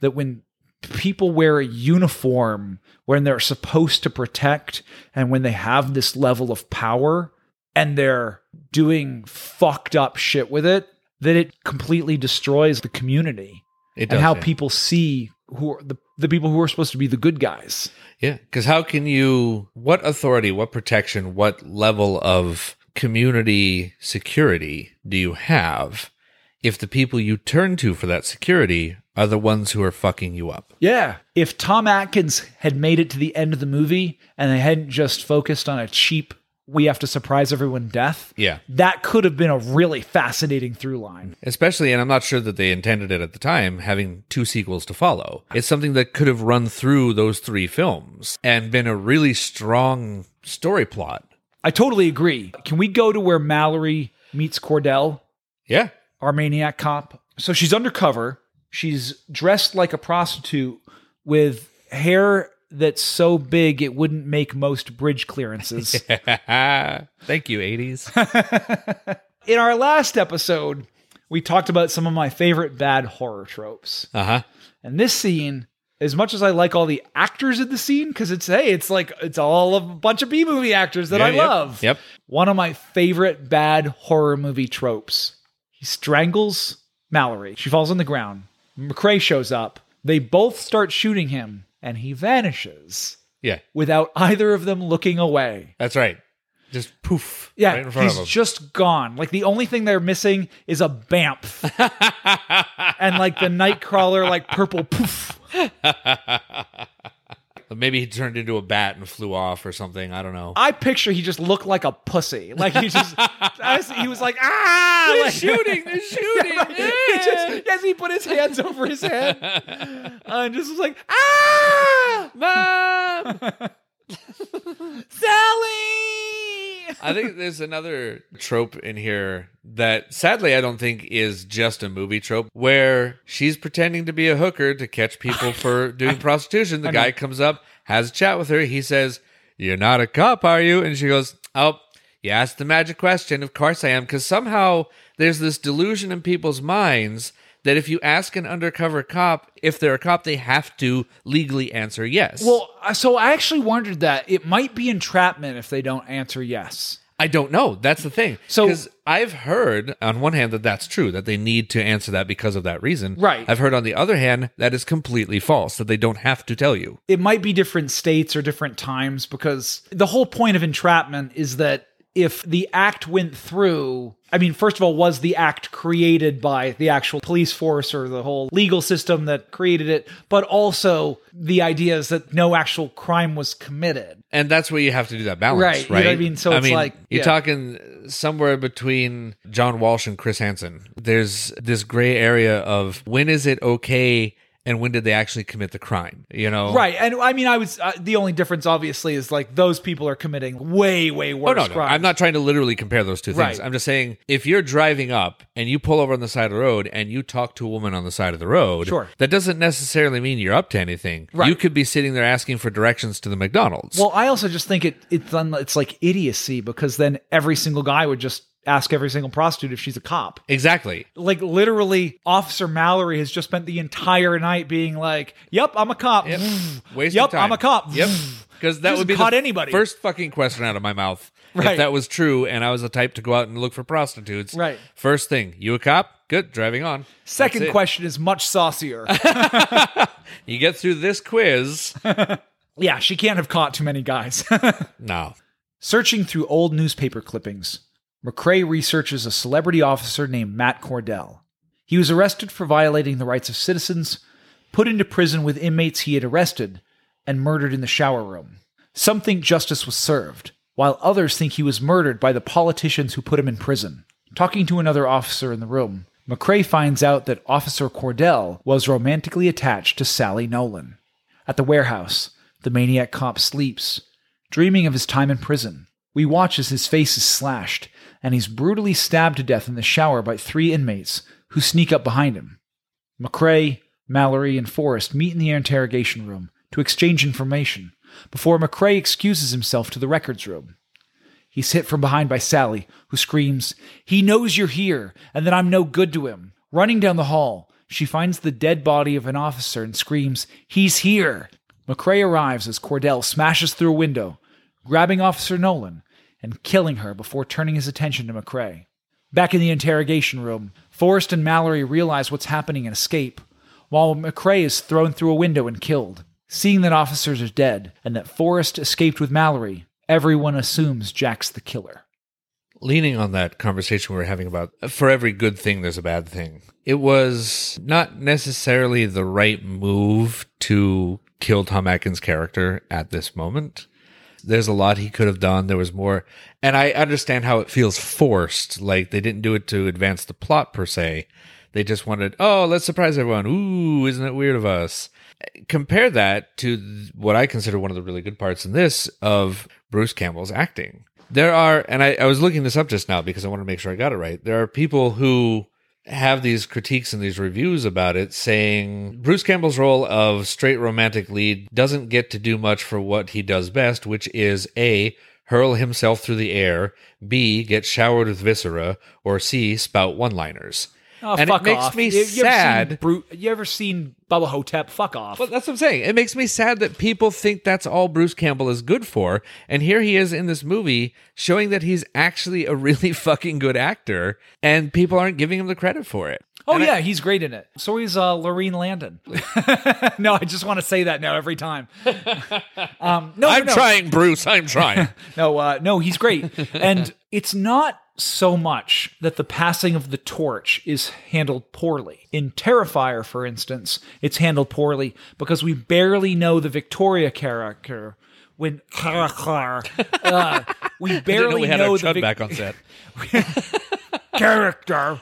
that when people wear a uniform, when they're supposed to protect, and when they have this level of power and they're doing fucked up shit with it, that it completely destroys the community It and how yeah. people see who are the, the people who are supposed to be the good guys. Yeah, because how can you, what authority, what protection, what level of community security do you have if the people you turn to for that security are the ones who are fucking you up? Yeah. If Tom Atkins had made it to the end of the movie and they hadn't just focused on a cheap, we have to surprise everyone death, Yeah. that could have been a really fascinating through line. Especially, and I'm not sure that they intended it at the time, having two sequels to follow. It's something that could have run through those three films and been a really strong story plot. I totally agree. Can we go to where Mallory meets Cordell? Yeah. Our maniac cop. So she's undercover. She's dressed like a prostitute with hair that's so big it wouldn't make most bridge clearances. Thank you, 80s. In our last episode, we talked about some of my favorite bad horror tropes. Uh huh. And this scene, as much as I like all the actors in the scene, because it's hey, it's like it's all a bunch of B movie actors that Yeah, I yep, love. Yep. One of my favorite bad horror movie tropes. He strangles Mallory. She falls on the ground. McCrae shows up. They both start shooting him, and he vanishes Yeah. without either of them looking away. That's right. Just poof. Yeah, Right in front he's of him. just gone. Like the only thing they're missing is a bamf, and like the nightcrawler, like purple poof. Maybe he turned into a bat and flew off or something. I don't know. I picture he just looked like a pussy. Like he just, as he was like, ah, They're like, shooting, they're shooting. Yeah, right. He just, as he put his hands over his head, uh, and just was like, ah, Mom! Sally. I think there's another trope in here that sadly I don't think is just a movie trope where she's pretending to be a hooker to catch people for doing prostitution. The guy comes up, has a chat with her. He says, You're not a cop, are you? And she goes, Oh, you asked the magic question. Of course I am. Because somehow there's this delusion in people's minds that if you ask an undercover cop if they're a cop, they have to legally answer yes. Well, uh, so I actually wondered that it might be entrapment if they don't answer yes. I don't know. That's the thing. So- because I've heard on one hand that that's true that they need to answer that because of that reason. Right. I've heard on the other hand that is completely false that they don't have to tell you. It might be different states or different times because the whole point of entrapment is that if the act went through, I mean, first of all, was the act created by the actual police force or the whole legal system that created it? But also, the idea is that no actual crime was committed. And that's where you have to do that balance, Right, right? you know I mean? So it's like- you're yeah. talking somewhere between John Walsh and Chris Hansen. There's this gray area of when is it okay and when did they actually commit the crime? You know, Right. And I mean, I was, uh, the only difference obviously is like those people are committing way, way worse Oh no, no, crimes. I'm not trying to literally compare those two things. Right. I'm just saying if you're driving up and you pull over on the side of the road and you talk to a woman on the side of the road, Sure. that doesn't necessarily mean you're up to anything. Right. You could be sitting there asking for directions to the McDonald's. Well, I also just think it it's un, it's like idiocy because then every single guy would just ask every single prostitute if she's a cop. exactly. Like literally, Officer Mallory has just spent the entire night being like, "Yep, I'm a cop. Yep. Waste yep. I'm a cop. Yep. Because that would be caught the anybody. first fucking question out of my mouth. Right. If that was true and I was the type to go out and look for prostitutes. Right. First thing, you a cop? Good, driving on. Second question is much saucier. You get through this quiz. yeah, she can't have caught too many guys. no. Searching through old newspaper clippings, McCrae researches a celebrity officer named Matt Cordell. He was arrested for violating the rights of citizens, put into prison with inmates he had arrested, and murdered in the shower room. Some think justice was served, while others think he was murdered by the politicians who put him in prison. Talking to another officer in the room, McCrae finds out that Officer Cordell was romantically attached to Sally Nolan. At the warehouse, the maniac cop sleeps, dreaming of his time in prison. We watch as his face is slashed, and he's brutally stabbed to death in the shower by three inmates who sneak up behind him. McCrae, Mallory, and Forrest meet in the interrogation room to exchange information before McCrae excuses himself to the records room. He's hit from behind by Sally, who screams, He knows you're here, and that I'm no good to him. Running down the hall, she finds the dead body of an officer and screams, He's here! McCrae arrives as Cordell smashes through a window, grabbing Officer Nolan and killing her before turning his attention to McCrae. Back in the interrogation room, Forrest and Mallory realize what's happening and escape, while McCrae is thrown through a window and killed. Seeing that officers are dead and that Forrest escaped with Mallory, everyone assumes Jack's the killer. leaning on that conversation we were having about for every good thing there's a bad thing it was not necessarily the right move to kill tom atkins character at this moment there's a lot he could have done. There was more. And i understand how it feels forced. Like they didn't do it to advance the plot per se. They just wanted oh let's surprise everyone. Ooh isn't it weird of us? Compare that to what I consider one of the really good parts in this of Bruce Campbell's acting. There are, and I, I was looking this up just now because I want to make sure I got it right. There are people who have these critiques and these reviews about it saying Bruce Campbell's role of straight romantic lead doesn't get to do much for what he does best, which is A, hurl himself through the air, B, get showered with viscera, or C, spout one liners. Oh, and fuck it makes off. me You- you sad. Bru- you ever seen Bubba Ho-Tep? Fuck off. Well, that's what I'm saying. It makes me sad that people think that's all Bruce Campbell is good for. And here he is in this movie showing that he's actually a really fucking good actor, and people aren't giving him the credit for it. Oh And I- yeah, he's great in it. So he's uh, Laurene Landon. no, I just want to say that now every time. um, no, I'm no. trying, Bruce. I'm trying. no, uh, no, he's great, and it's not so much that the passing of the torch is handled poorly. In Terrifier, for instance, it's handled poorly because we barely know the Victoria character. When uh, we barely know we had know our the Vic- back on set. character.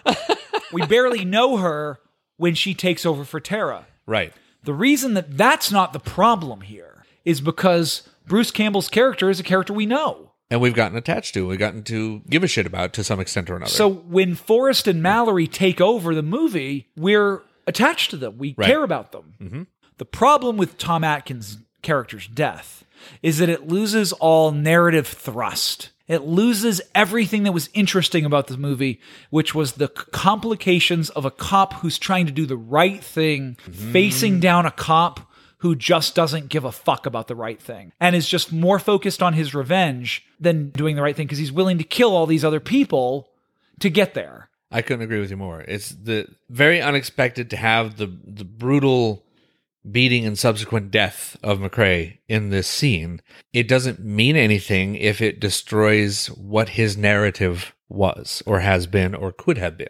we barely know her when she takes over for Tara. Right. The reason that that's not the problem here is because Bruce Campbell's character is a character we know. And we've gotten attached to, we've gotten to give a shit about to some extent or another. So when Forrest and Mallory take over the movie, we're attached to them. We Right. care about them. Mhm. The problem with Tom Atkins' character's death is that it loses all narrative thrust. It loses everything that was interesting about the movie, which was the complications of a cop who's trying to do the right thing, facing down a cop who just doesn't give a fuck about the right thing and is just more focused on his revenge than doing the right thing because he's willing to kill all these other people to get there. I couldn't agree with you more. It's the very unexpected to have the the brutal beating and subsequent death of McCrae in this scene. It doesn't mean anything if it destroys what his narrative was or has been or could have been.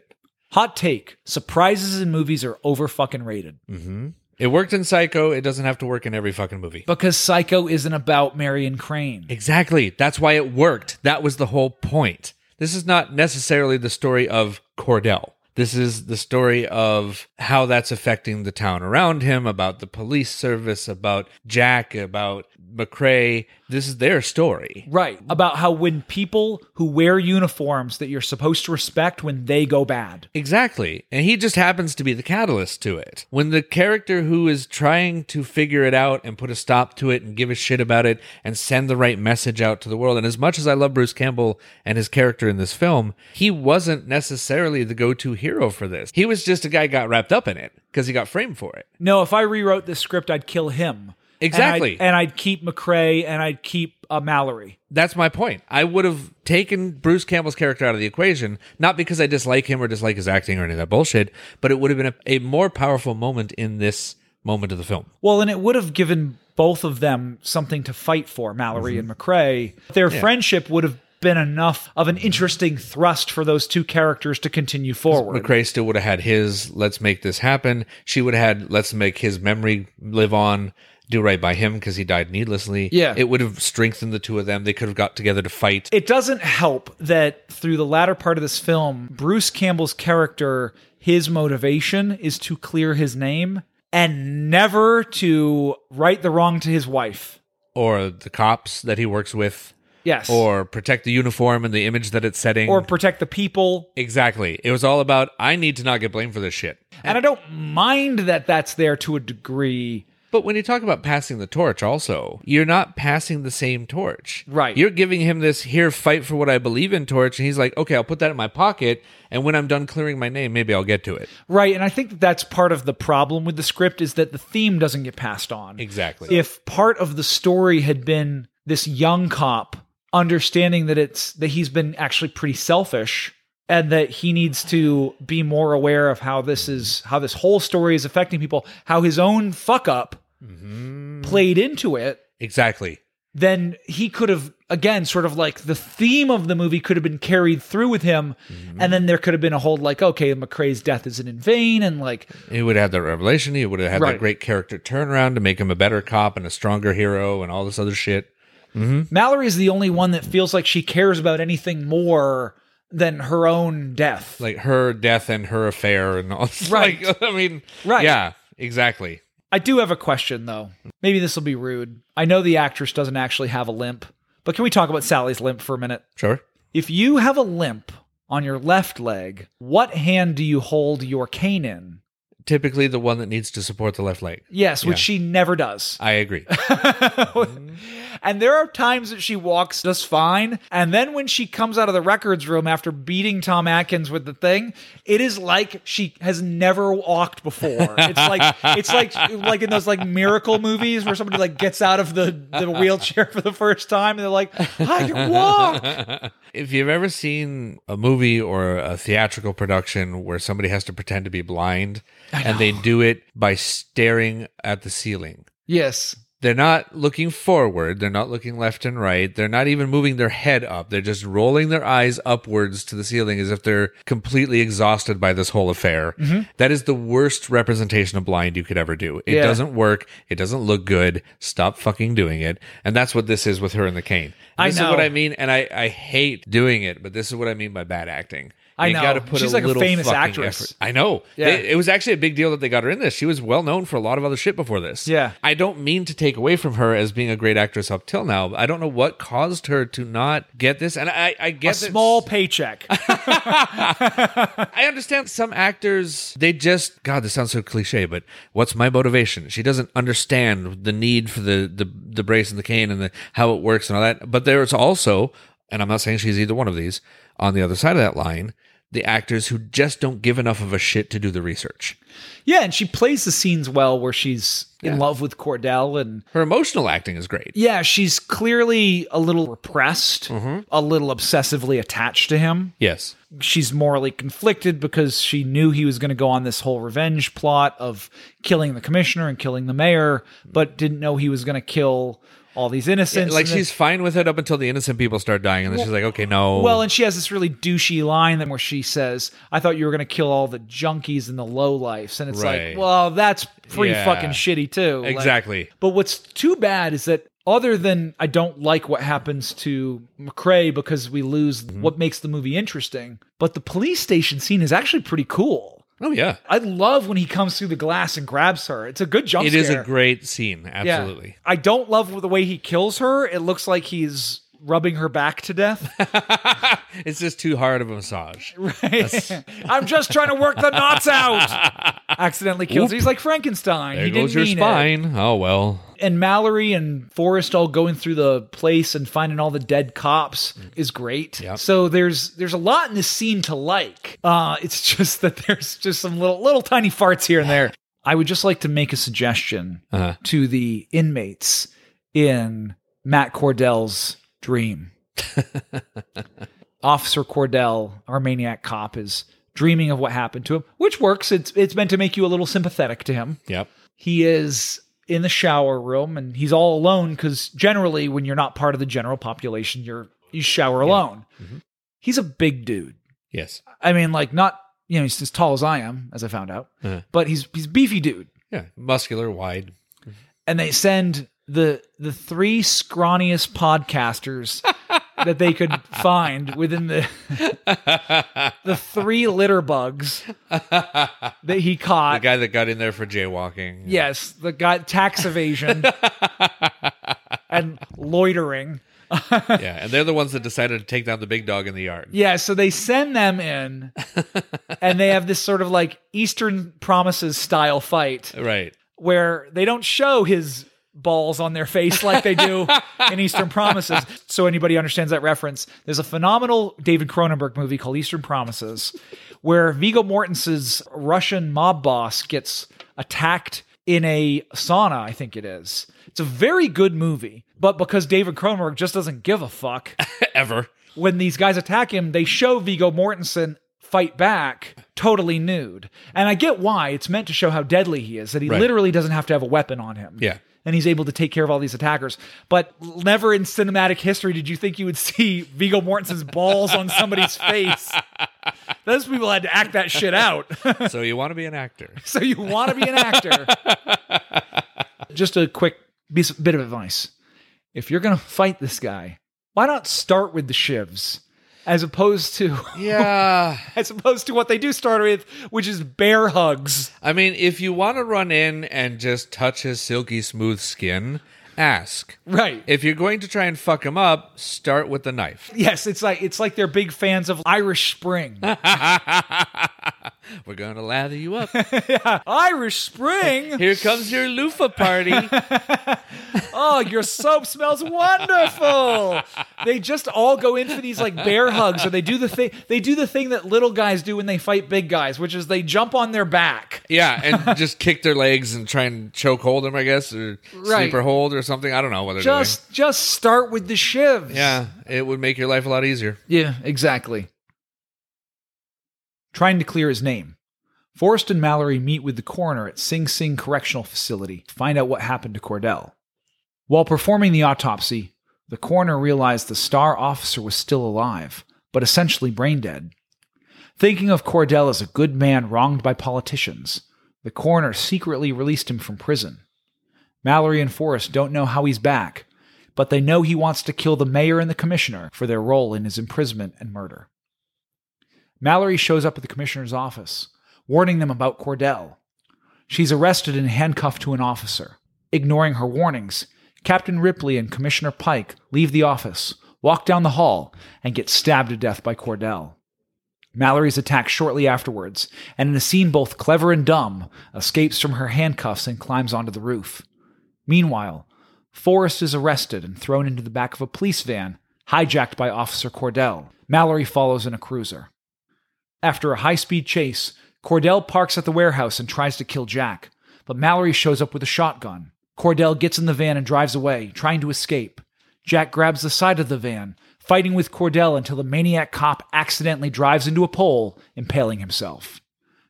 Hot take: surprises in movies are over fucking rated hmm It worked in Psycho. It doesn't have to work in every fucking movie. because Psycho isn't about Marion Crane. Exactly. That's why it worked. That was the whole point. This is not necessarily the story of Cordell. This is the story of how that's affecting the town around him, about the police service, about Jack, about McCrae. This is their story. Right. About how when people who wear uniforms that you're supposed to respect when they go bad. Exactly. And he just happens to be the catalyst to it. When the character who is trying to figure it out and put a stop to it and give a shit about it and send the right message out to the world, and as much as I love Bruce Campbell and his character in this film, he wasn't necessarily the go to hero for this. He was just a guy who got wrapped up in it because he got framed for it. No, if I rewrote this script, I'd kill him. Exactly. And I'd, and I'd keep McCrae and I'd keep uh, Mallory. That's my point. I would have taken Bruce Campbell's character out of the equation, not because I dislike him or dislike his acting or any of that bullshit, but it would have been a, a more powerful moment in this moment of the film. Well, and it would have given both of them something to fight for, Mallory and McCrae. Their Yeah. friendship would have been enough of an interesting thrust for those two characters to continue forward. McCrae still would have had his let's make this happen. She would have had let's make his memory live on, do right by him because he died needlessly. Yeah. It would have strengthened the two of them. They could have got together to fight. It doesn't help that through the latter part of this film, Bruce Campbell's character, his motivation is to clear his name and never to right the wrong to his wife. Or the cops that he works with. Yes. Or protect the uniform and the image that it's setting. Or protect the people. Exactly. It was all about I need to not get blamed for this shit. And I don't mind that that's there to a degree. But when you talk about passing the torch, also, you're not passing the same torch. Right. You're giving him this here, fight for what I believe in torch. And he's like, okay, I'll put that in my pocket. And when I'm done clearing my name, maybe I'll get to it. Right. And I think that that's part of the problem with the script is that the theme doesn't get passed on. Exactly. If part of the story had been this young cop understanding that it's that he's been actually pretty selfish and that he needs to be more aware of how this is how this whole story is affecting people, how his own fuck up mm-hmm. played into it, Exactly. then he could have again sort of like the theme of the movie could have been carried through with him mm-hmm. and then there could have been a whole like okay mccrae's death isn't in vain and like He would have had that revelation. He would have had Right. that great character turnaround to make him a better cop and a stronger hero and all this other shit. Mm-hmm. mallory is the only one that feels like she cares about anything more than her own death Like her death and her affair and all. Right. Like, I mean, Right. Yeah, exactly. i do have a question though maybe this will be rude i know the actress doesn't actually have a limp but can we talk about sally's limp for a minute Sure. if you have a limp on your left leg what hand do you hold your cane in Typically the one that needs to support the left leg. yes which she never does I agree. And there are times that she walks just fine. And then when she comes out of the records room after beating Tom Atkins with the thing, it is like she has never walked before. It's like it's like like in those like miracle movies where somebody like gets out of the, the wheelchair for the first time and they're like, I can walk. if you've ever seen a movie or a theatrical production where somebody has to pretend to be blind and they do it by staring at the ceiling, Yes. They're not looking forward. They're not looking left and right. They're not even moving their head up. They're just rolling their eyes upwards to the ceiling as if they're completely exhausted by this whole affair. Mhm. That is the worst representation of blind you could ever do. It Yeah. doesn't work. It doesn't look good. Stop fucking doing it. And that's what this is with her and the cane. And I this is what. I mean. And I, I hate doing it, but this is what I mean by bad acting. I know. gotta put She's a like a famous actress. effort. I know. Yeah. They- it was actually a big deal that they got her in this. She was well known for a lot of other shit before this. Yeah. I don't mean to take away from her as being a great actress up till now. I don't know what caused her to not get this. And I, I get that small paycheck. I understand some actors, they just, God, this sounds so cliche, but what's my motivation? She doesn't understand the need for the, the, the brace and the cane and the, how it works and all that. But there's also, and I'm not saying she's either one of these, on the other side of that line, the actors who just don't give enough of a shit to do the research. yeah, and she plays the scenes well where she's in Yeah. love with Cordell and Her emotional acting is great. yeah, she's clearly a little repressed, Mm-hmm. a little obsessively attached to him. Yes. She's morally conflicted because she knew he was going to go on this whole revenge plot of killing the commissioner and killing the mayor, but didn't know he was going to kill all these innocents. like And then- she's fine with it up until the innocent people start dying, and then she's like, okay, no. Well, and she has this really douchey line then where she says, "I thought you were going to kill all the junkies and the lowlifes," and it's Right. like, well, that's pretty Yeah. fucking shitty too. Like- Exactly. but what's too bad is that other than I don't like what happens to McCrae because we lose Mm-hmm. what makes the movie interesting, but the police station scene is actually pretty cool. Oh, yeah. I love when he comes through the glass and grabs her. It's a good jump It scare. is a great scene. Yeah. Absolutely. I don't love the way he kills her. It looks like he's rubbing her back to death. It's just too hard of a massage. Right. I'm just trying to work the knots out. Accidentally kills. He's like Frankenstein. There he goes didn't your mean it. spine. Oh, well. And Mallory and Forrest all going through the place and finding all the dead cops is great. Yep. So there's there's a lot in this scene to like. Uh, it's just that there's just some little little tiny farts here and there. I would just like to make a suggestion Uh-huh. to the inmates in Matt Cordell's dream. Officer Cordell, our maniac cop, is dreaming of what happened to him, which works. It's it's meant to make you a little sympathetic to him. Yep. He is in the shower room and he's all alone because generally when you're not part of the general population, you're you shower alone. He's a big dude. Yes. I mean, like not you know, he's as tall as I am, as I found out. Uh-huh. But he's he's a beefy dude. Yeah. Muscular, wide. And they send the the three scrawniest podcasters that they could find within the the three litter bugs that he caught. The guy that got in there for jaywalking. Yes, the guy tax evasion and loitering. yeah. And they're the ones that decided to take down the big dog in the yard. Yeah, so they send them in and they have this sort of like Eastern Promises style fight Right. where they don't show his balls on their face like they do in Eastern Promises. So anybody understands that reference. There's a phenomenal David Cronenberg movie called Eastern Promises where Viggo Mortensen's Russian mob boss gets attacked in a sauna, I think it is. It's a very good movie, but because David Cronenberg just doesn't give a fuck, Ever. when these guys attack him, they show Viggo Mortensen fight back totally nude. And I get why. It's meant to show how deadly he is, that he Right. literally doesn't have to have a weapon on him. Yeah. And he's able to take care of all these attackers. But never in cinematic history did you think you would see Viggo Mortensen's balls on somebody's face. Those people had to act that shit out. So you want to be an actor. so you want to be an actor. Just a quick bit of advice. If you're going to fight this guy, why not start with the shivs as opposed to Yeah. as opposed to what they do start with, which is bear hugs. I mean, if you want to run in and just touch his silky smooth skin, ask. Right. If you're going to try and fuck him up, start with the knife. Yes, it's like it's like they're big fans of Irish Spring. We're going to lather you up. yeah, Irish Spring. Here comes your loofah party. Oh, your soap smells wonderful. They just all go in for these like bear hugs, or they do the thing. They do the thing that little guys do when they fight big guys, which is they jump on their back. Yeah, and just kick their legs and try and choke hold them, I guess, or Right. sleeper hold or something. I don't know what they're Just, just start with the shivs. Yeah, it would make your life a lot easier. Yeah, exactly. Trying to clear his name. Forrest and Mallory meet with the coroner at Sing Sing Correctional Facility to find out what happened to Cordell. While performing the autopsy, the coroner realized the star officer was still alive, but essentially brain dead. Thinking of Cordell as a good man wronged by politicians, the coroner secretly released him from prison. Mallory and Forrest don't know how he's back, but they know he wants to kill the mayor and the commissioner for their role in his imprisonment and murder. Mallory shows up at the commissioner's office, warning them about Cordell. She's arrested and handcuffed to an officer. Ignoring her warnings, Captain Ripley and Commissioner Pike leave the office, walk down the hall, and get stabbed to death by Cordell. Mallory's attacked shortly afterwards, and in a scene both clever and dumb, escapes from her handcuffs and climbs onto the roof. Meanwhile, Forrest is arrested and thrown into the back of a police van, hijacked by Officer Cordell. Mallory follows in a cruiser. After a high speed chase, Cordell parks at the warehouse and tries to kill Jack, but Mallory shows up with a shotgun. Cordell gets in the van and drives away, trying to escape. Jack grabs the side of the van, fighting with Cordell until the maniac cop accidentally drives into a pole, impaling himself.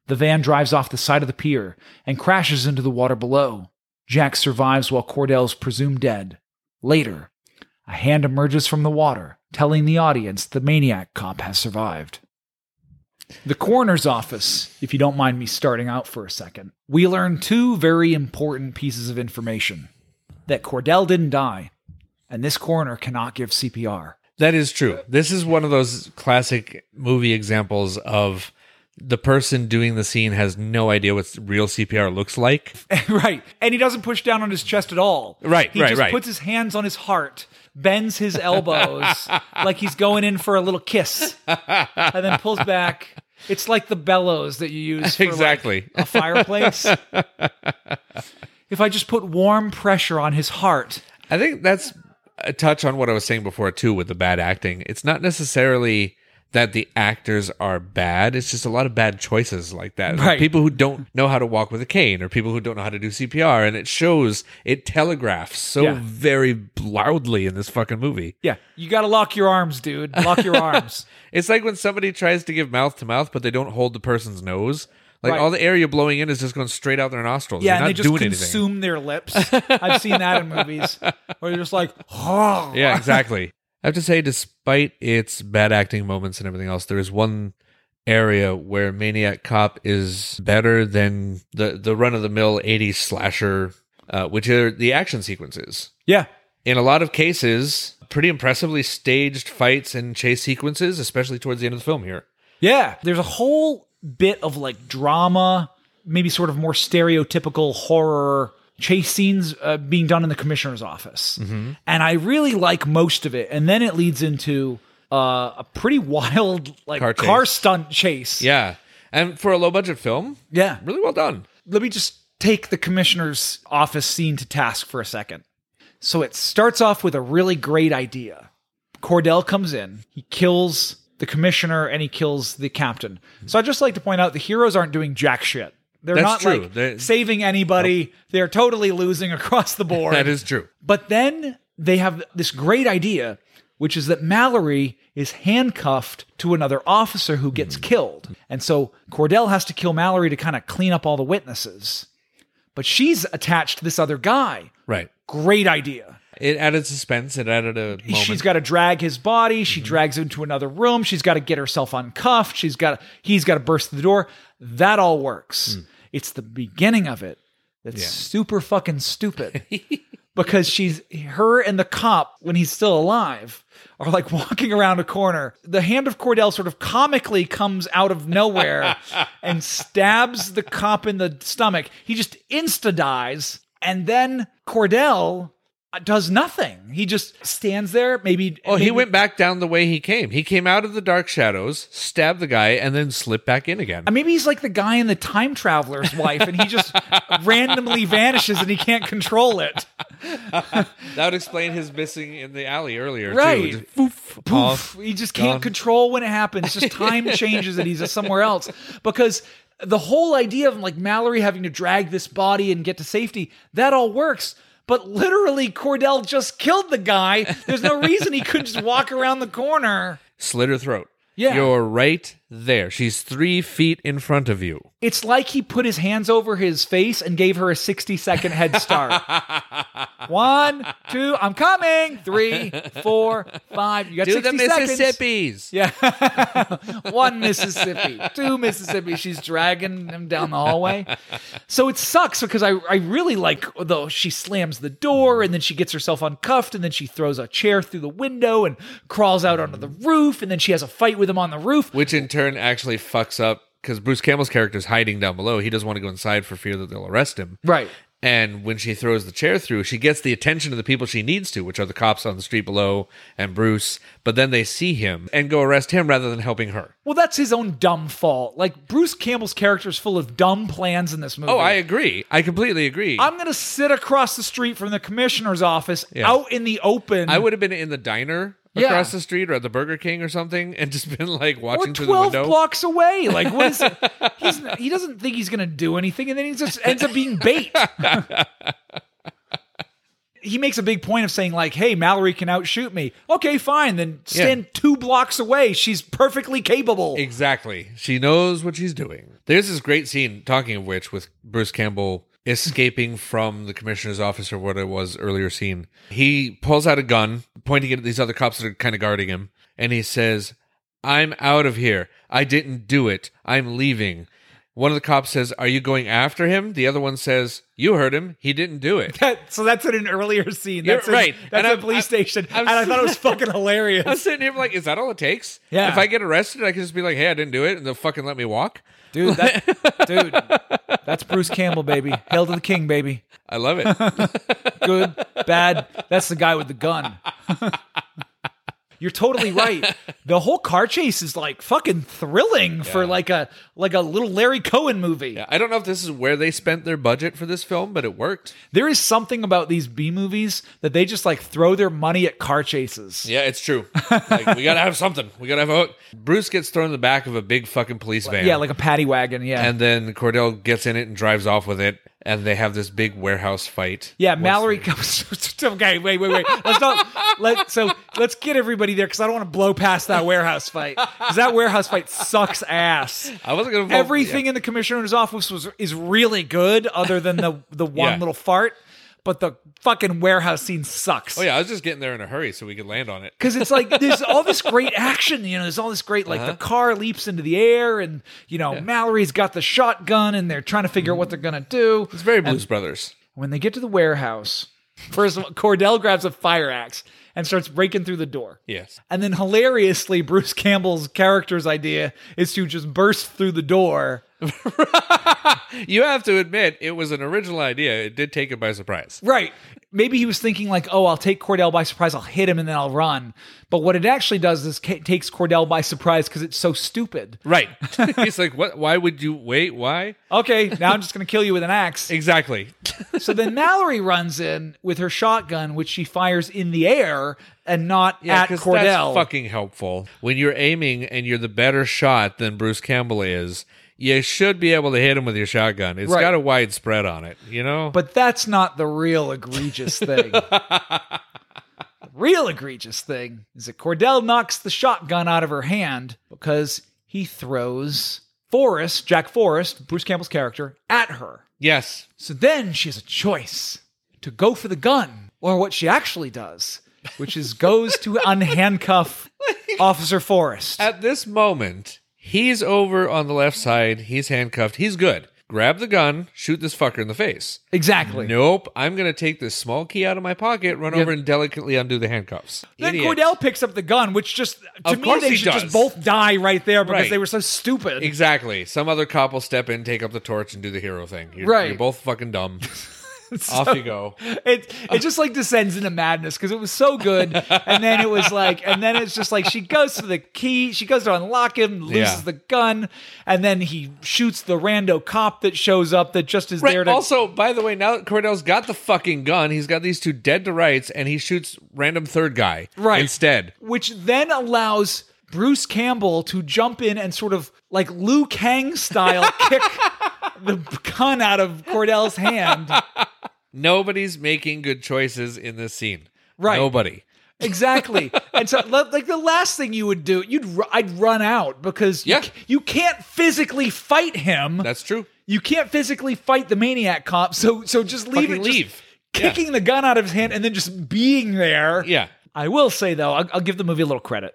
The van drives off the side of the pier and crashes into the water below. Jack survives while Cordell's presumed dead. Later, a hand emerges from the water, telling the audience the maniac cop has survived. The coroner's office, if you don't mind me starting out for a second, we learn two very important pieces of information that Cordell didn't die, and this coroner cannot give CPR. That is true. This is one of those classic movie examples of the person doing the scene has no idea what real CPR looks like. right. And he doesn't push down on his chest at all. Right, He right, just right. puts his hands on his heart, bends his elbows like he's going in for a little kiss, and then pulls back. It's like the bellows that you use for like, Exactly. a fireplace. if I just put warm pressure on his heart, I think that's a touch on what I was saying before too with the bad acting. It's not necessarily that the actors are bad. It's just a lot of bad choices like that. Like Right. people who don't know how to walk with a cane or people who don't know how to do CPR and it shows it telegraphs so Yeah. very loudly in this fucking movie. yeah, you got to lock your arms, dude. Lock your arms. It's like when somebody tries to give mouth to mouth but they don't hold the person's nose. Like Right. all the air you're blowing in is just going straight out their nostrils. Yeah, You're and they just consume their lips. I've seen that in movies where you're just like, oh. Yeah, exactly. I have to say, despite its bad acting moments and everything else, there is one area where Maniac Cop is better than the the run of the mill '80s slasher, uh, which are the action sequences. Yeah. In a lot of cases, pretty impressively staged fights and chase sequences, especially towards the end of the film here. Yeah, there's a whole bit of like drama, maybe sort of more stereotypical horror chase scenes uh, being done in the commissioner's office. Mm-hmm. And I really like most of it. And then it leads into uh, a pretty wild like Car car, stunt chase. Yeah, and for a low budget film, Yeah. really well done. Let me just take the commissioner's office scene to task for a second. So it starts off with a really great idea. Cordell comes in, he kills the commissioner and he kills the captain. So I'd just like to point out the heroes aren't doing jack shit. They're That's not true. like They're- saving anybody. They're totally losing across the board. That is true. But then they have this great idea, which is that Mallory is handcuffed to another officer who gets Hmm. killed. And so Cordell has to kill Mallory to kind of clean up all the witnesses. But she's attached to this other guy. Right. Great idea. It added suspense. It added a moment. She's got to drag his body. Mm-hmm. She drags him to another room. She's got to get herself uncuffed. She's got he's got to burst the door. That all works. Mm. It's the beginning of it that's super fucking stupid. because she's her and the cop when he's still alive are like walking around a corner. The hand of Cordell sort of comically comes out of nowhere and stabs the cop in the stomach. He just insta dies, and then Cordell does nothing. He just stands there. Maybe. Oh, he went back down the way he came. He came out of the dark shadows, stabbed the guy, and then slipped back in again. Uh, Maybe he's like the guy in the time traveler's wife, and he just randomly vanishes and he can't control it. that would explain his missing in the alley earlier, Right. Just poof, Poof. He just can't control when it happens. Just time changes and he's somewhere else. Because the whole idea of like Mallory having to drag this body and get to safety, that all works. But literally, Cordell just killed the guy. There's no reason he couldn't just walk around the corner. Slit her throat. Yeah. You're right there. She's three feet in front of you. It's like he put his hands over his face and gave her a 60 second head start. One, two, I'm coming. Three, four, five. You got Do the 60 seconds. Mississippis. Yeah. One Mississippi, two Mississippi. She's dragging him down the hallway. So it sucks because I, I really like though she slams the door and then she gets herself uncuffed and then she throws a chair through the window and crawls out onto the roof and then she has a fight with him on the roof. Which in turn actually fucks up because Bruce Campbell's character is hiding down below. He doesn't want to go inside for fear that they'll arrest him. Right. And when she throws the chair through, she gets the attention of the people she needs to, which are the cops on the street below and Bruce. But then they see him and go arrest him rather than helping her. Well, that's his own dumb fault. Like Bruce Campbell's character is full of dumb plans in this movie. Oh, I agree. I completely agree. I'm gonna sit across the street from the commissioner's office, Yeah. out in the open. I would have been in the diner Yeah. across the street or at the Burger King or something and just been like or watching through the twelve window. blocks away. Like what is? he's he doesn't think he's gonna do anything, and then he just ends up being bait. he makes a big point of saying like, "Hey, Mallory can outshoot me." Okay, fine. Then stand two blocks away. She's perfectly capable. Exactly. She knows what she's doing. There's this great scene, talking of which, with Bruce Campbell escaping from the commissioner's office or what it was earlier seen. He pulls out a gun, pointing it at these other cops that are kind of guarding him, and he says, I'm out of here. I didn't do it. I'm leaving. One of the cops says, Are you going after him? The other one says, You heard him. He didn't do it. That, so that's in an earlier scene. You're That's in- right. That's And a I'm- police I'm- station, I'm and I thought it was fucking hilarious. I'm sitting here like, Is that all it takes? Yeah. If I get arrested, I can just be like, Hey, I didn't do it. And they'll fucking let me walk. Dude, that, dude, that's Bruce Campbell, baby. Hail to the king, baby. I love it. Good, bad. That's the guy with the gun. You're totally right. The whole car chase is like fucking thrilling for like a like a little Larry Cohen movie. Yeah, I don't know if this is where they spent their budget for this film, but it worked. There is something about these B movies that they just like throw their money at car chases. Yeah, it's true. Like, we gotta have something. We gotta have a hook. Bruce gets thrown in the back of a big fucking police van. Yeah, like a paddy wagon. Yeah. and then Cordell gets in it and drives off with it, and they have this big warehouse fight. Yeah, Mallory comes. okay, wait, wait, wait. Let's not. Let so let's get everybody there because I don't want to blow past that warehouse fight because that warehouse fight sucks ass. I wasn't gonna. Everything in the commissioner's office was is really good, other than the the one Yeah. little fart. But the fucking warehouse scene sucks. Oh yeah, I was just getting there in a hurry so we could land on it. Because it's like there's all this great action, you know. There's all this great like Uh-huh. the car leaps into the air, and you know Mallory's got the shotgun, and they're trying to figure out what they're gonna do. It's very Blues Brothers. When they get to the warehouse, first of all, Cordell grabs a fire axe and starts breaking through the door. Yes. And then hilariously, Bruce Campbell's character's idea is to just burst through the door. You have to admit it was an original idea. It did take it by surprise. Right. Maybe he was thinking like, "Oh, I'll take Cordell by surprise. I'll hit him and then I'll run." But what it actually does is ca- takes Cordell by surprise because it's so stupid. Right. He's like, "What? Why would you wait? Why?" Okay, now I'm just going to kill you with an axe. Exactly. so then Mallory runs in with her shotgun, which she fires in the air and not Yeah, at Cordell. that's fucking helpful. When you're aiming and you're the better shot than Bruce Campbell is, you should be able to hit him with your shotgun. It's Right. got a wide spread on it, you know. But that's not the real egregious thing. the real egregious thing is that Cordell knocks the shotgun out of her hand because he throws Forrest, Jack Forrest, Bruce Campbell's character, at her. yes, So then she has a choice to go for the gun or what she actually does, which is goes to unhandcuff Officer Forrest. At this moment, he's over on the left side. He's handcuffed. He's good. Grab the gun, shoot this fucker in the face. Exactly. Nope. I'm going to take this small key out of my pocket, run over and delicately undo the handcuffs. Then Idiot. Cordell picks up the gun, which just to Of me course they he should does. just both die right there because Right. they were so stupid. Exactly. Some other cop will step in, take up the torch, and do the hero thing. You're, Right. You're both fucking dumb. So- Off you go. It it just like descends into madness because it was so good, and then it was like, and then it's just like she goes for the key, she goes to unlock him, loses Yeah. the gun, and then he shoots the rando cop that shows up that just is Right. there to. Also, by the way, now that Cordell's got the fucking gun, he's got these two dead to rights, and he shoots random third guy Right. instead. which then allows Bruce Campbell to jump in and sort of like Liu Kang style kick the gun out of Cordell's hand. Nobody's making good choices in this scene. Right. Nobody. Exactly. and so like the last thing you would do, you'd I'd run out because you, Yeah. ca- you can't physically fight him. That's true. you can't physically fight the maniac cop. So so just leave Fucking it. just leave. kicking the gun out of his hand and then just being there. Yeah. I will say though, I'll, I'll give the movie a little credit.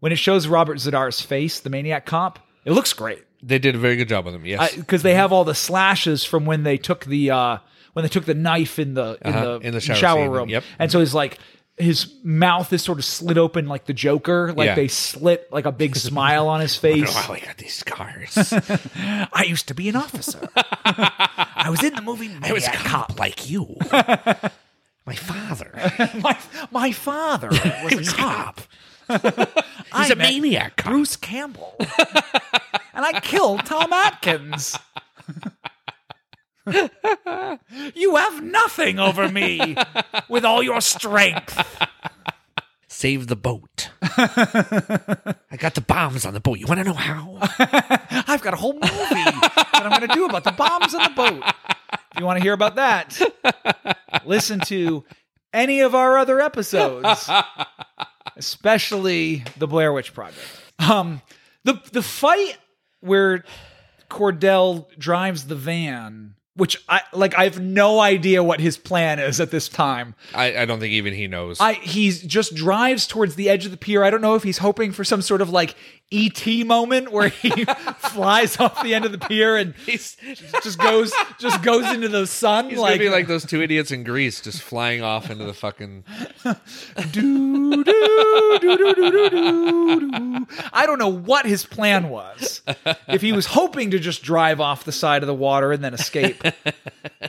When it shows Robert Z'Dar's face, the maniac cop, it looks great They did a very good job with him. Yes. because they have all the slashes from when they took the uh when they took the knife in the in Uh-huh, the in the shower scene, room. yep. And so he's like his mouth is sort of slit open like the Joker, like Yeah. they slit like a big smile on his face. Wow, he got these scars. I used to be an officer. I was in the movie. I was a cop like you. My father. my my father was a cop. He's a maniac cop. Bruce Campbell, I killed Tom Atkins. you have nothing over me with all your strength. Save the boat. I got the bombs on the boat. You want to know how? I've got a whole movie that I'm going to do about the bombs on the boat. If you want to hear about that, listen to any of our other episodes, especially the Blair Witch Project. Um, the the fight where Cordell drives the van, which I like, I have no idea what his plan is at this time. I, I don't think even he knows. I he's just drives towards the edge of the pier. I don't know if he's hoping for some sort of like ET moment where he flies off the end of the pier and He's just goes just goes into the sun He's like, gonna be like those two idiots in Greece, just flying off into the fucking. doo, doo, doo. I don't know what his plan was. If he was hoping to just drive off the side of the water and then escape.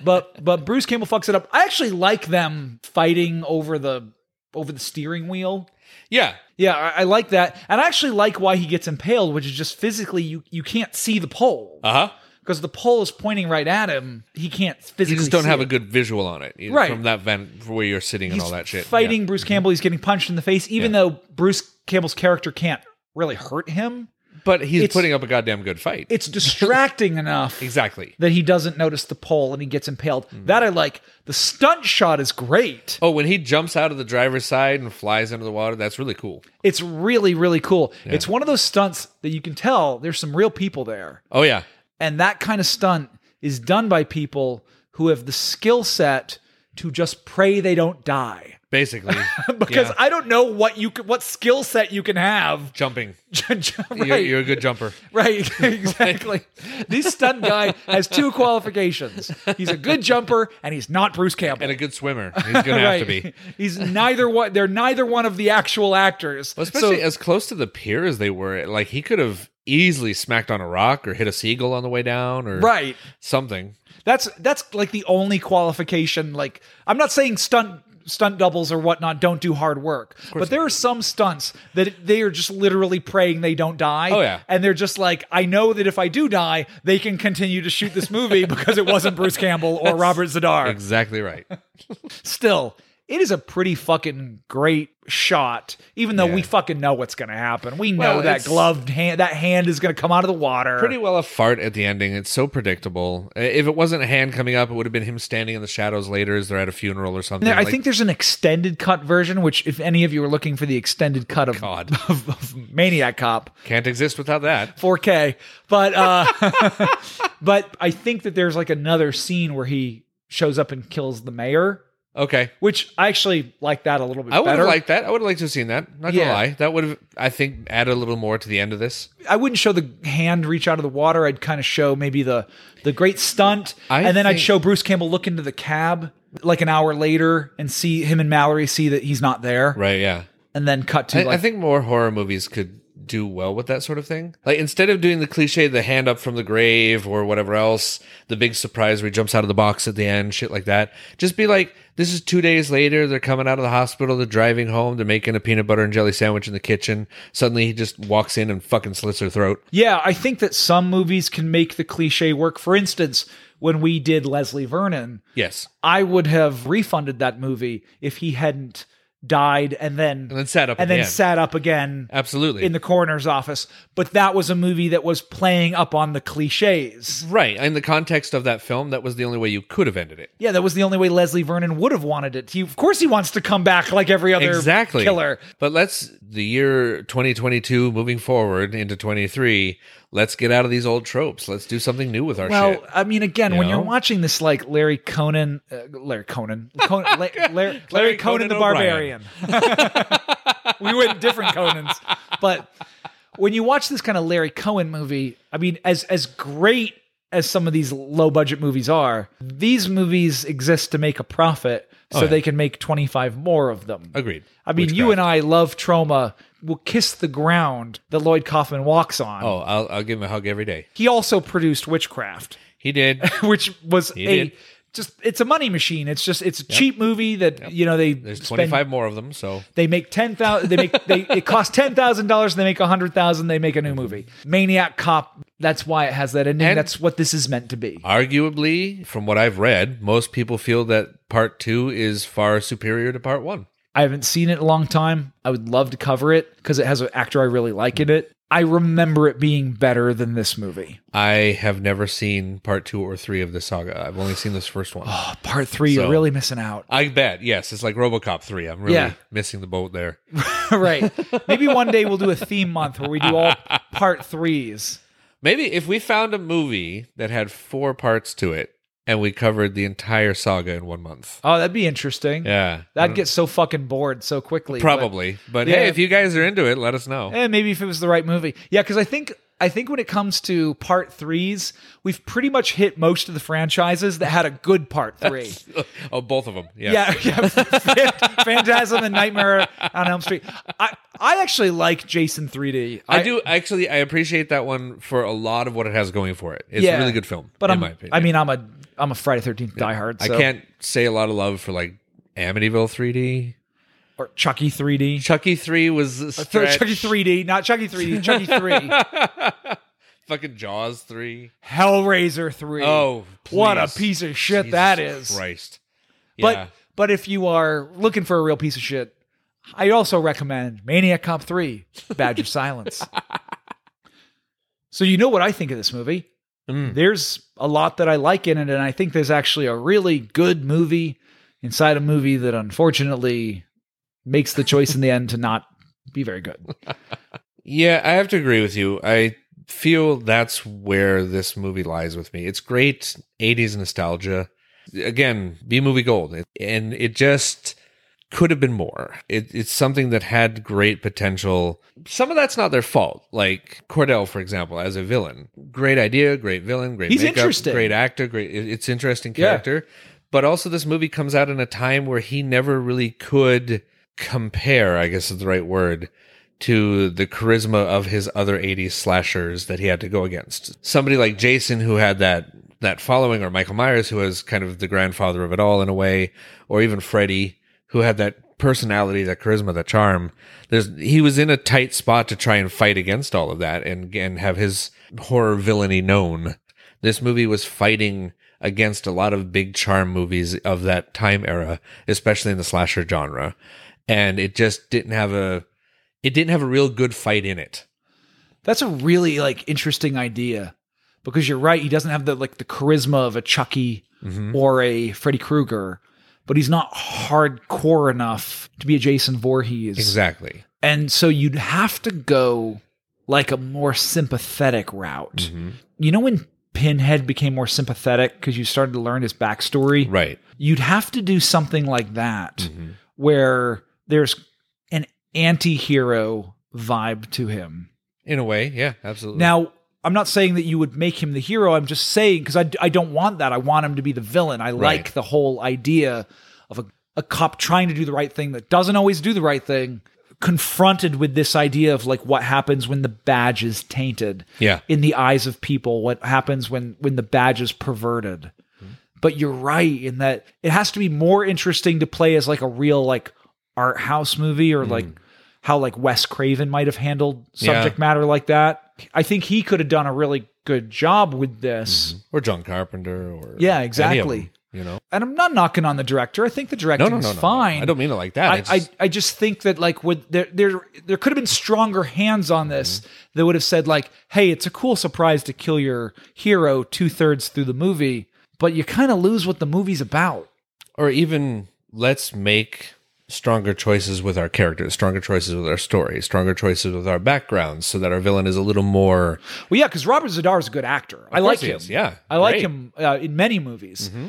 But but Bruce Campbell fucks it up. I actually like them fighting over the over the steering wheel. Yeah, Yeah, I, I like that, and I actually like why he gets impaled, which is just physically you you can't see the pole uh huh. because the pole is pointing right at him. He can't physically. You just don't have it. a good visual on it, Right. From that vent where you're sitting and all that shit. Fighting Bruce Campbell, he's getting punched in the face, even Yeah. though Bruce Campbell's character can't really hurt him. Yeah. but he's it's- putting up a goddamn good fight. It's distracting enough exactly. that he doesn't notice the pole and he gets impaled. Hmm. That I like. The stunt shot is great. Oh, when he jumps out of the driver's side and flies into the water, that's really cool. It's really really cool. It's one of those stunts that you can tell there's some real people there. Oh yeah, And that kind of stunt is done by people who have the skill set to just pray they don't die. Basically. because Yeah. I don't know what you what skill set you can have. jumping. right, You're, you're a good jumper. right, exactly. this stunt guy has two qualifications. He's a good jumper and he's not Bruce Campbell. And a good swimmer. He's gonna have to be. He's neither one. They're neither one of the actual actors. Well, especially So- as close to the pier as they were, like he could have easily smacked on a rock or hit a seagull on the way down or right. something. That's that's like the only qualification. Like I'm not saying stunt stunt doubles or whatnot don't do hard work, but there are some stunts that they are just literally praying they don't die. Oh, yeah. and they're just like, I know that if I do die, they can continue to shoot this movie because it wasn't Bruce Campbell or Robert Z'Dar. Exactly right. Still, it is a pretty fucking great shot, even though we fucking know what's going to happen. We know Well, that gloved hand, that hand is going to come out of the water. Pretty well a fart at the ending. It's so predictable. If it wasn't a hand coming up, it would have been him standing in the shadows later as they're at a funeral or something. There- I think there's an extended cut version, which if any of you are looking for the extended cut of, of, of Maniac Cop, can't exist without that. 4K. But uh, but I think that there's like another scene where he shows up and kills the mayor, Okay. which I actually like that a little bit I would better. have liked that. I would have liked to have seen that. Not Yeah. gonna lie. That would have, I think, added a little more to the end of this. I wouldn't show the hand reach out of the water. I'd kind of show maybe the the great stunt, I and then I'd think- show Bruce Campbell look into the cab like an hour later and see him and Mallory see that he's not there, Right. Yeah. and then cut to I, like I think more horror movies could do well with that sort of thing. Like instead of doing the cliche, the hand up from the grave or whatever else, the big surprise where he jumps out of the box at the end, shit like that. Just be like, this is two days later. They're coming out of the hospital. They're driving home. They're making a peanut butter and jelly sandwich in the kitchen. Suddenly he just walks in and fucking slits her throat. Yeah, I think that some movies can make the cliche work. For instance, when we did Leslie Vernon, Yes. I would have refunded that movie if he hadn't died and then and then sat up and then sat up again Absolutely. in the coroner's office. But that was a movie that was playing up on the cliches. right. In the context of that film, that was the only way you could have ended it. Yeah, that was the only way Leslie Vernon would have wanted it. He, of course, he wants to come back like every other exactly killer. But let's the year 2022 moving forward into 23. Let's get out of these old tropes. Let's do something new with our show. Well, shit. I mean, again, You when know? you're watching this, like Larry Conan, uh, Larry Conan, Conan La- Larry, Larry, Larry Conan, Conan the O'Brien. Barbarian. we went different Conans, but when you watch this kind of Larry Cohen movie, I mean, as as great as some of these low budget movies are, these movies exist to make a profit, so Oh, yeah. they can make 25 more of them. Agreed. I mean, you and I love Troma. Will kiss the ground that Lloyd Kaufman walks on. Oh, I'll, I'll give him a hug every day. He also produced Witchcraft, He did. which was He a did. just it's a money machine. It's just it's a cheap movie that you know they There's spend- 25 more of them, so They make ten thousand. They make they it costs ten thousand dollars. They make a hundred thousand. They make a new movie. Maniac Cop. That's why it has that ending. And- that's what this is meant to be. arguably, from what I've read, most people feel that part two is far superior to part one. I haven't seen it in a long time. I would love to cover it because it has an actor I really like in it. I remember it being better than this movie. I have never seen part two or three of the saga. I've only seen this first one. Oh, part three, So- you're really missing out. I bet. Yes, it's like RoboCop three. I'm really Yeah. missing the boat there. right. Maybe one day we'll do a theme month where we do all part threes. Maybe if we found a movie that had four parts to it and we covered the entire saga in one month. Oh, that'd be interesting. Yeah. That'd get so fucking bored so quickly. but- Probably. But, Yeah. hey, if you guys are into it, let us know. Eh, maybe if it was the right movie. Yeah, because I think I think when it comes to part threes, we've pretty much hit most of the franchises that had a good part three. oh, both of them. Yeah. yeah, yeah. Phantasm and Nightmare on Elm Street. I I actually like Jason 3D. I, do actually. I appreciate that one for a lot of what it has going for it. It's Yeah. a really good film, but in I'm, my opinion. I mean, I'm a I'm a Friday Thirteenth diehard. So. I can't say a lot of love for like Amityville 3D or Chucky 3D. Chucky 3 was a stretch. Chucky 3D, not Chucky 3D. Chucky 3. Fucking Jaws 3. Hellraiser 3. Oh, what a piece of shit Jesus that is. Christ. But but if you are looking for a real piece of shit, I also recommend Maniac Cop 3, Badge of Silence. So you know what I think of this movie. Mm. There's a lot that I like in it, and I think there's actually a really good movie inside a movie that unfortunately makes the choice in the end to not be very good. Yeah, I have to agree with you. I feel that's where this movie lies with me. It's great 80s nostalgia. Again, B movie gold. And it just could have been more. It, it's something that had great potential. Some of that's not their fault. Like Cordell, for example, as a villain. Great idea, great villain, great He's makeup, interesting. great actor, great it's interesting Yeah. character. But also this movie comes out in a time where he never really could compare, I guess is the right word, to the charisma of his other 80s slashers that he had to go against. Somebody like Jason who had that that following or Michael Myers who was kind of the grandfather of it all in a way or even Freddy who had that personality, that charisma, that charm. There's he was in a tight spot to try and fight against all of that and and have his horror villainy known. This movie was fighting against a lot of big charm movies of that time era, especially in the slasher genre. And it just didn't have a it didn't have a real good fight in it. That's a really like interesting idea because you're right. He doesn't have the like the charisma of a Chucky Mhm. or a Freddy Krueger, but he's not hardcore enough to be a Jason Voorhees. Exactly. And so you'd have to go like a more sympathetic route. Mm-hmm. You know when Pinhead became more sympathetic because you started to learn his backstory? Right. You'd have to do something like that Mm-hmm. where there's an anti-hero vibe to him. In a way, yeah, absolutely. Now, I'm not saying that you would make him the hero. I'm just saying because I, I don't want that. I want him to be the villain. I like the whole idea of a, a cop trying to do the right thing that doesn't always do the right thing, confronted with this idea of like what happens when the badge is tainted Yeah. in the eyes of people, what happens when when the badge is perverted. Mm-hmm. But you're right in that it has to be more interesting to play as like a real like art house movie or like how like Wes Craven might have handled Mm. Yeah. subject matter like that. I think he could have done a really good job with this. or John Carpenter or Yeah, exactly. them. You know, And I'm not knocking on the director. I think the directing no, is no, no. fine. I don't mean it like that. I, It's just- I, I just think that like would there there there could have been stronger hands on this Mm-hmm. that would have said like, hey, it's a cool surprise to kill your hero two thirds through the movie, but you kind of lose what the movie's about. or even let's make stronger choices with our characters, stronger choices with our story, stronger choices with our backgrounds, so that our villain is a little more. Well, yeah, because Robert Z'Dar is a good actor. I like him. is, yeah, I like great. him uh, in many movies. Mm-hmm.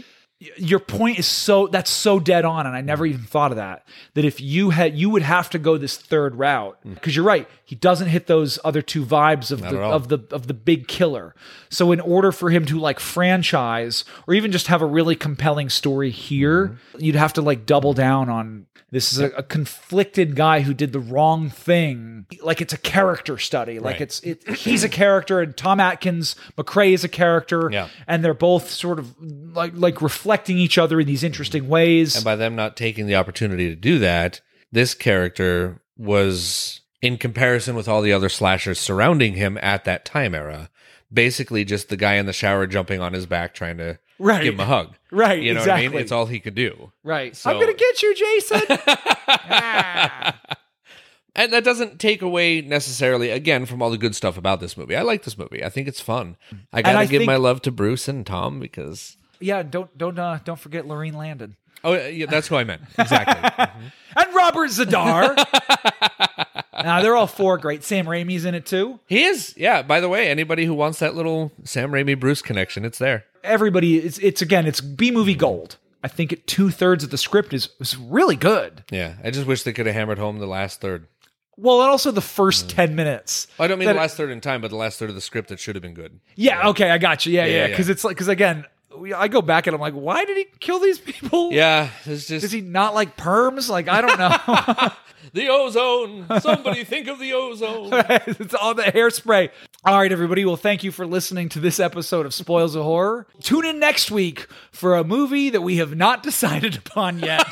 Your point is so that's so dead on, and I never even thought of that. That if you had, you would have to go this third route because you're right. He doesn't hit those other two vibes of Mm. Not the of the of the big killer. So in order for him to like franchise or even just have a really compelling story here, Mm-hmm. you'd have to like double down on this is a, a conflicted guy who did the wrong thing. Like it's a character study. Like Right. it's it, he's a character and Tom Atkins, McCrae is a character, Yeah. and they're both sort of like like reflecting each other in these interesting ways. And by them not taking the opportunity to do that, this character was, in comparison with all the other slashers surrounding him at that time era, basically just the guy in the shower jumping on his back trying to Right. give him a hug. Right, You know what I mean? exactly. It's all he could do. right. So- I'm gonna get you, Jason. Ah. And that doesn't take away necessarily, again, from all the good stuff about this movie. I like this movie. I think it's fun. I gotta give think- my love to Bruce and Tom because yeah, don't don't uh, don't forget Laurene Landon oh yeah, that's who I meant exactly. and Robert Z'Dar. now they're all four great. Sam Raimi's in it too. he is, yeah. By the way, anybody who wants that little Sam Raimi Bruce connection, it's there. Everybody, it's it's again, it's B movie gold. I think it two thirds of the script is is really good. Yeah, I just wish they could have hammered home the last third. Well, and also the first ten minutes. I don't mean That- the last third in time, but the last third of the script that should have been good. Yeah, okay, I got you. Yeah, Yeah, yeah, yeah. because it's like because again, I go back and I'm like, why did he kill these people? Yeah, it's just Does he not like perms? Like I don't know. the ozone. Somebody think of the ozone. it's all the hairspray. All right, everybody. Well, thank you for listening to this episode of Spoils of Horror. Tune in next week for a movie that we have not decided upon yet.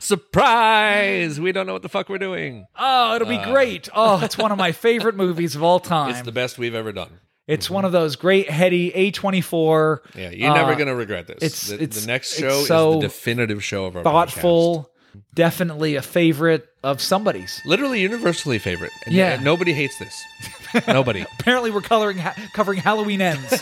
Surprise! We don't know what the fuck we're doing. oh, it'll be uh. great. Oh, it's one of my favorite movies of all time. It's the best we've ever done. It's one of those great heady A24. Yeah, you're never uh, gonna regret this. it's- the, it's- the next show so is the definitive show of our thoughtful, definitely a favorite of somebody's. Literally universally favorite. And, Yeah. uh, nobody hates this. nobody. Apparently, we're coloring ha- covering Halloween ends.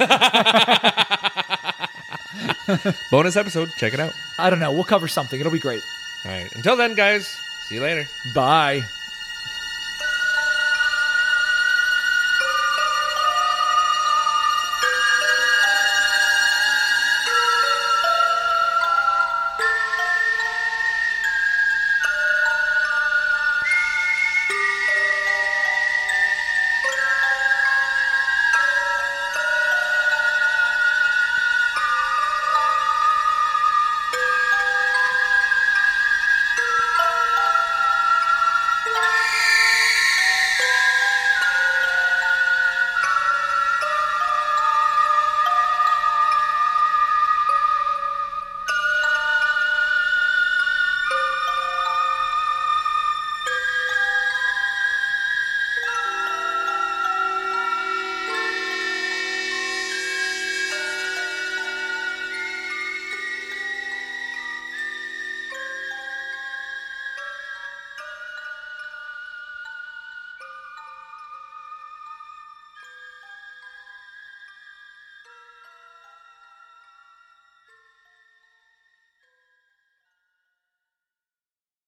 Bonus episode. Check it out. I don't know. We'll cover something. It'll be great. All right. Until then, guys. See you later. Bye.